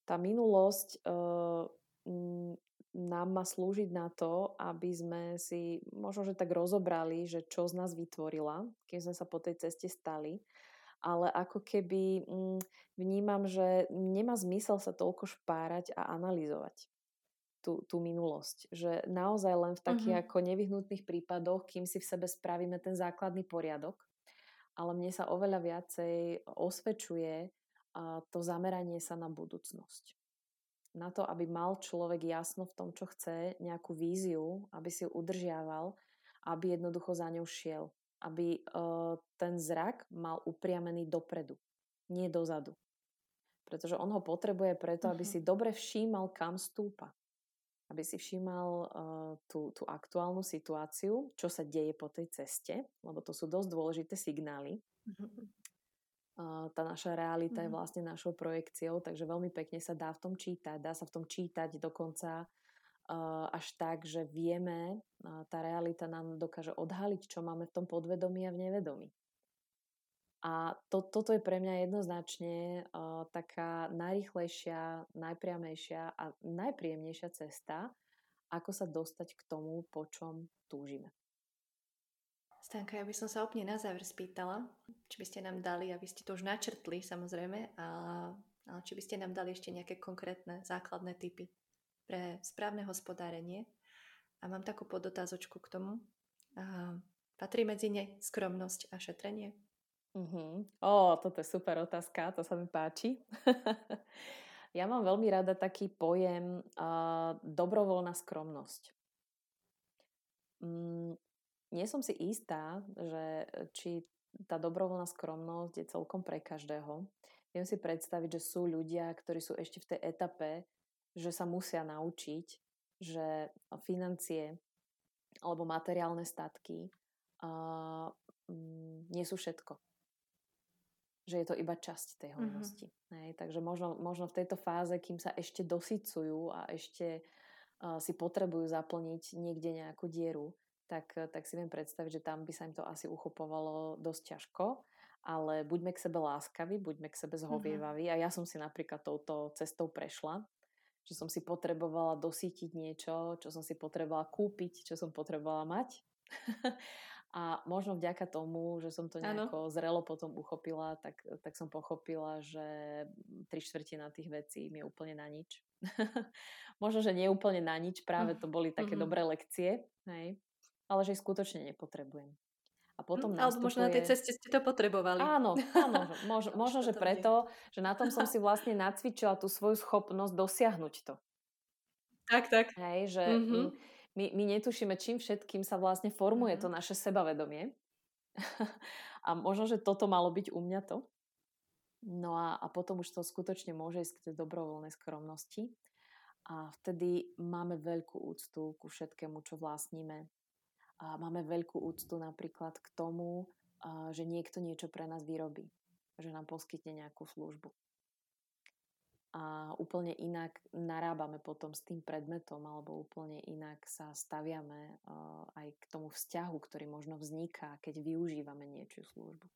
Tá minulosť uh, nám má slúžiť na to, aby sme si možno, že tak rozobrali, že čo z nás vytvorila, keď sme sa po tej ceste stali. Ale ako keby mm, vnímam, že nemá zmysel sa toľko špárať a analyzovať tú, tú minulosť. Že naozaj len v takých uh-huh. ako nevyhnutných prípadoch, kým si v sebe spravíme ten základný poriadok. Ale mne sa oveľa viacej osvedčuje to zameranie sa na budúcnosť na to, aby mal človek jasno v tom, čo chce, nejakú víziu, aby si ju udržiaval, aby jednoducho za ňou šiel. Aby uh, ten zrak mal upriamený dopredu, nie dozadu. Pretože on ho potrebuje preto, aby uh-huh. si dobre všímal, kam stúpa. Aby si všímal uh, tú, tú aktuálnu situáciu, čo sa deje po tej ceste, lebo to sú dosť dôležité signály. Uh-huh *laughs* tá naša realita je mhm. vlastne našou projekciou, takže veľmi pekne sa dá v tom čítať. Dá sa v tom čítať dokonca uh, až tak, že vieme, uh, tá realita nám dokáže odhaliť, čo máme v tom podvedomí a v nevedomí. A to, toto je pre mňa jednoznačne uh, taká najrychlejšia, najpriamejšia a najpríjemnejšia cesta, ako sa dostať k tomu, po čom túžime. Stanka, ja by som sa úplne na záver spýtala, či by ste nám dali, aby ste to už načrtli samozrejme, ale či by ste nám dali ešte nejaké konkrétne základné typy pre správne hospodárenie. A mám takú podotázočku k tomu. A patrí medzi ne skromnosť a šetrenie? Uh-huh. Ó, toto je super otázka, to sa mi páči. *laughs* ja mám veľmi rada taký pojem uh, dobrovoľná skromnosť. Mm, nie som si istá, že e, či tá dobrovoľná skromnosť je celkom pre každého. Viem si predstaviť, že sú ľudia, ktorí sú ešte v tej etape, že sa musia naučiť, že financie alebo materiálne statky uh, nie sú všetko. Že je to iba časť tej mhm. hojnosti. Mm-hmm. Hej, takže možno, možno v tejto fáze, kým sa ešte dosycujú a ešte uh, si potrebujú zaplniť niekde nejakú dieru, tak, tak si viem predstaviť, že tam by sa im to asi uchopovalo dosť ťažko. Ale buďme k sebe láskaví, buďme k sebe mhm. zhovievaví. Mm-hmm. A ja som si napríklad touto cestou prešla, že som si potrebovala dosítiť niečo, čo som si potrebovala kúpiť, čo som potrebovala mať. *laughs* a možno vďaka tomu, že som to nejako ano. zrelo potom uchopila, tak, tak som pochopila, že tri štvrtina tých vecí mi je úplne na nič. *laughs* možno, že nie úplne na nič, práve to boli také mm-hmm. dobré lekcie. Hej ale že ich skutočne nepotrebujem. A potom hm, nastupuje... Alebo možno na tej ceste ste to potrebovali. Áno, áno *laughs* možno, možno že preto, že na tom som si *laughs* vlastne nacvičila tú svoju schopnosť dosiahnuť to. Tak, tak. Hej, že mm-hmm. My, my netušíme, čím všetkým sa vlastne formuje to naše sebavedomie. a možno, že toto malo byť u mňa to. No a, a potom už to skutočne môže ísť k tej dobrovoľnej skromnosti. A vtedy máme veľkú úctu ku všetkému, čo vlastníme a máme veľkú úctu napríklad k tomu, že niekto niečo pre nás vyrobí, že nám poskytne nejakú službu. A úplne inak narábame potom s tým predmetom alebo úplne inak sa staviame aj k tomu vzťahu, ktorý možno vzniká, keď využívame niečo službu.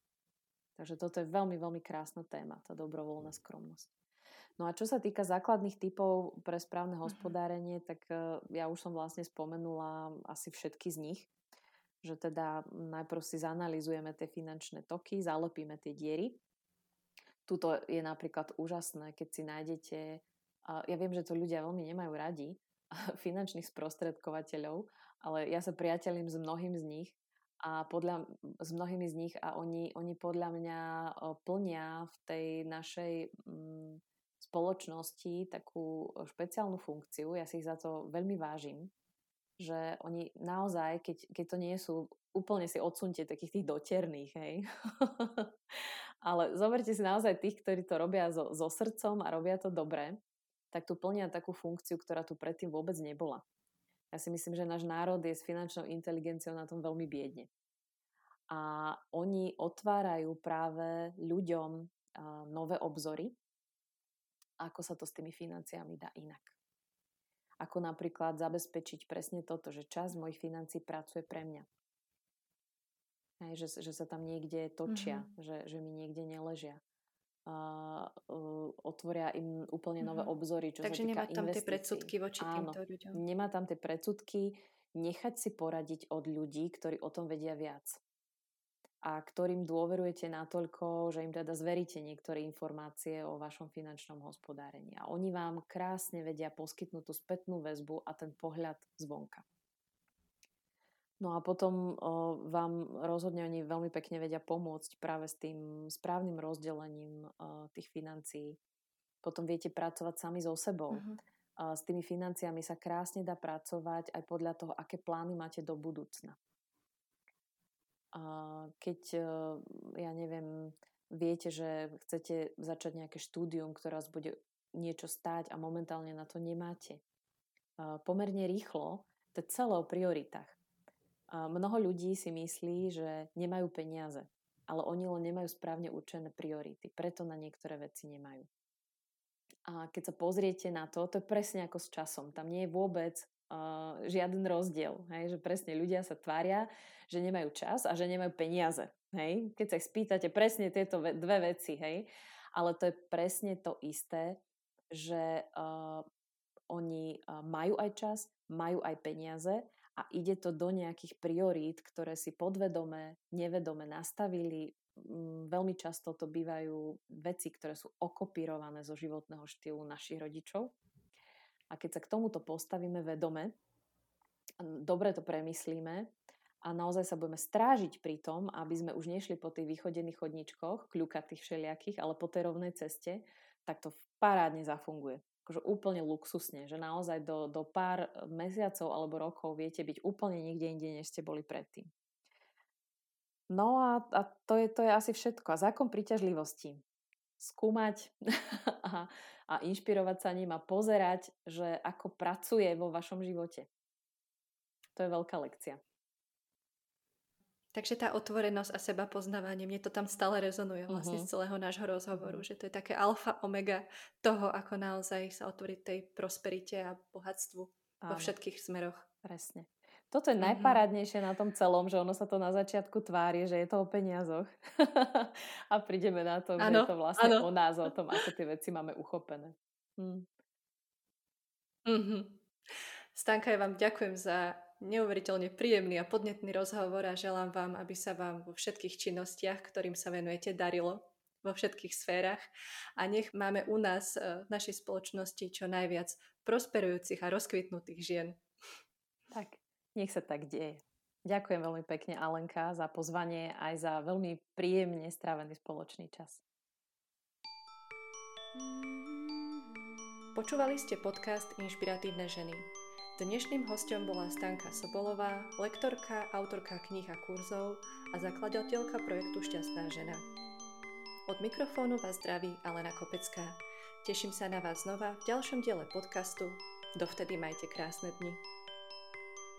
Takže toto je veľmi, veľmi krásna téma, tá dobrovoľná skromnosť. No a čo sa týka základných typov pre správne mhm. hospodárenie, tak e, ja už som vlastne spomenula asi všetky z nich že teda najprv si zanalizujeme tie finančné toky, zalepíme tie diery. Tuto je napríklad úžasné, keď si nájdete, ja viem, že to ľudia veľmi nemajú radi, *laughs* finančných sprostredkovateľov, ale ja sa priateľím s mnohým z nich a podľa, s mnohými z nich a oni, oni podľa mňa plnia v tej našej mm, spoločnosti takú špeciálnu funkciu. Ja si ich za to veľmi vážim že oni naozaj, keď, keď to nie sú, úplne si odsunte takých tých doterných, hej. *laughs* Ale zoberte si naozaj tých, ktorí to robia so, so srdcom a robia to dobre, tak tu plnia takú funkciu, ktorá tu predtým vôbec nebola. Ja si myslím, že náš národ je s finančnou inteligenciou na tom veľmi biedne. A oni otvárajú práve ľuďom nové obzory, ako sa to s tými financiami dá inak. Ako napríklad zabezpečiť presne toto, že časť mojich financí pracuje pre mňa. Hej, že, že sa tam niekde točia, mm-hmm. že, že mi niekde neležia. uh, otvoria im úplne nové mm-hmm. obzory, čo Takže sa týka nemá tam investícií. tie predsudky voči Áno, týmto ľuďom. nemá tam tie predsudky, nechať si poradiť od ľudí, ktorí o tom vedia viac a ktorým dôverujete natoľko, že im teda zveríte niektoré informácie o vašom finančnom hospodárení. A oni vám krásne vedia poskytnúť tú spätnú väzbu a ten pohľad zvonka. No a potom o, vám rozhodne oni veľmi pekne vedia pomôcť práve s tým správnym rozdelením o, tých financií. Potom viete pracovať sami so sebou. Uh-huh. O, s tými financiami sa krásne dá pracovať aj podľa toho, aké plány máte do budúcna. A keď, ja neviem, viete, že chcete začať nejaké štúdium, ktoré vás bude niečo stáť a momentálne na to nemáte. Pomerne rýchlo, to je celé o prioritách mnoho ľudí si myslí, že nemajú peniaze, ale oni len nemajú správne určené priority, preto na niektoré veci nemajú. A keď sa pozriete na to, to je presne ako s časom. Tam nie je vôbec uh, žiaden rozdiel. Hej? Že presne ľudia sa tvária, že nemajú čas a že nemajú peniaze. Hej? Keď sa ich spýtate presne tieto ve- dve veci, hej? ale to je presne to isté, že uh, oni uh, majú aj čas, majú aj peniaze a ide to do nejakých priorít, ktoré si podvedome, nevedome nastavili. Mm, veľmi často to bývajú veci, ktoré sú okopírované zo životného štýlu našich rodičov. A keď sa k tomuto postavíme vedome, dobre to premyslíme a naozaj sa budeme strážiť pri tom, aby sme už nešli po tých východených chodničkoch, kľukatých všelijakých, ale po tej rovnej ceste, tak to parádne zafunguje akože úplne luxusne, že naozaj do, do pár mesiacov alebo rokov viete byť úplne niekde inde, než ste boli predtým. No a, a to, je, to je asi všetko. A zákon príťažlivosti. Skúmať *laughs* a, a inšpirovať sa ním a pozerať, že ako pracuje vo vašom živote. To je veľká lekcia. Takže tá otvorenosť a seba poznávanie, mne to tam stále rezonuje vlastne uh-huh. z celého nášho rozhovoru, že to je také alfa omega toho, ako naozaj sa otvoriť tej prosperite a bohatstvu Áno. vo všetkých smeroch. Presne. Toto je uh-huh. najparádnejšie na tom celom, že ono sa to na začiatku tvári, že je to o peniazoch. *laughs* a prídeme na to, ano, že je to vlastne ano. o nás, o tom, ako tie veci máme uchopené. Hm. Uh-huh. Stanka, ja vám ďakujem za neuveriteľne príjemný a podnetný rozhovor a želám vám, aby sa vám vo všetkých činnostiach, ktorým sa venujete, darilo vo všetkých sférach a nech máme u nás e, v našej spoločnosti čo najviac prosperujúcich a rozkvitnutých žien. Tak, nech sa tak deje. Ďakujem veľmi pekne Alenka za pozvanie aj za veľmi príjemne strávený spoločný čas. Počúvali ste podcast Inšpiratívne ženy. Dnešným hostom bola Stanka Sobolová, lektorka, autorka kníh a kurzov a zakladateľka projektu Šťastná žena. Od mikrofónu vás zdraví Alena Kopecká. Teším sa na vás znova v ďalšom diele podcastu. Dovtedy majte krásne dni.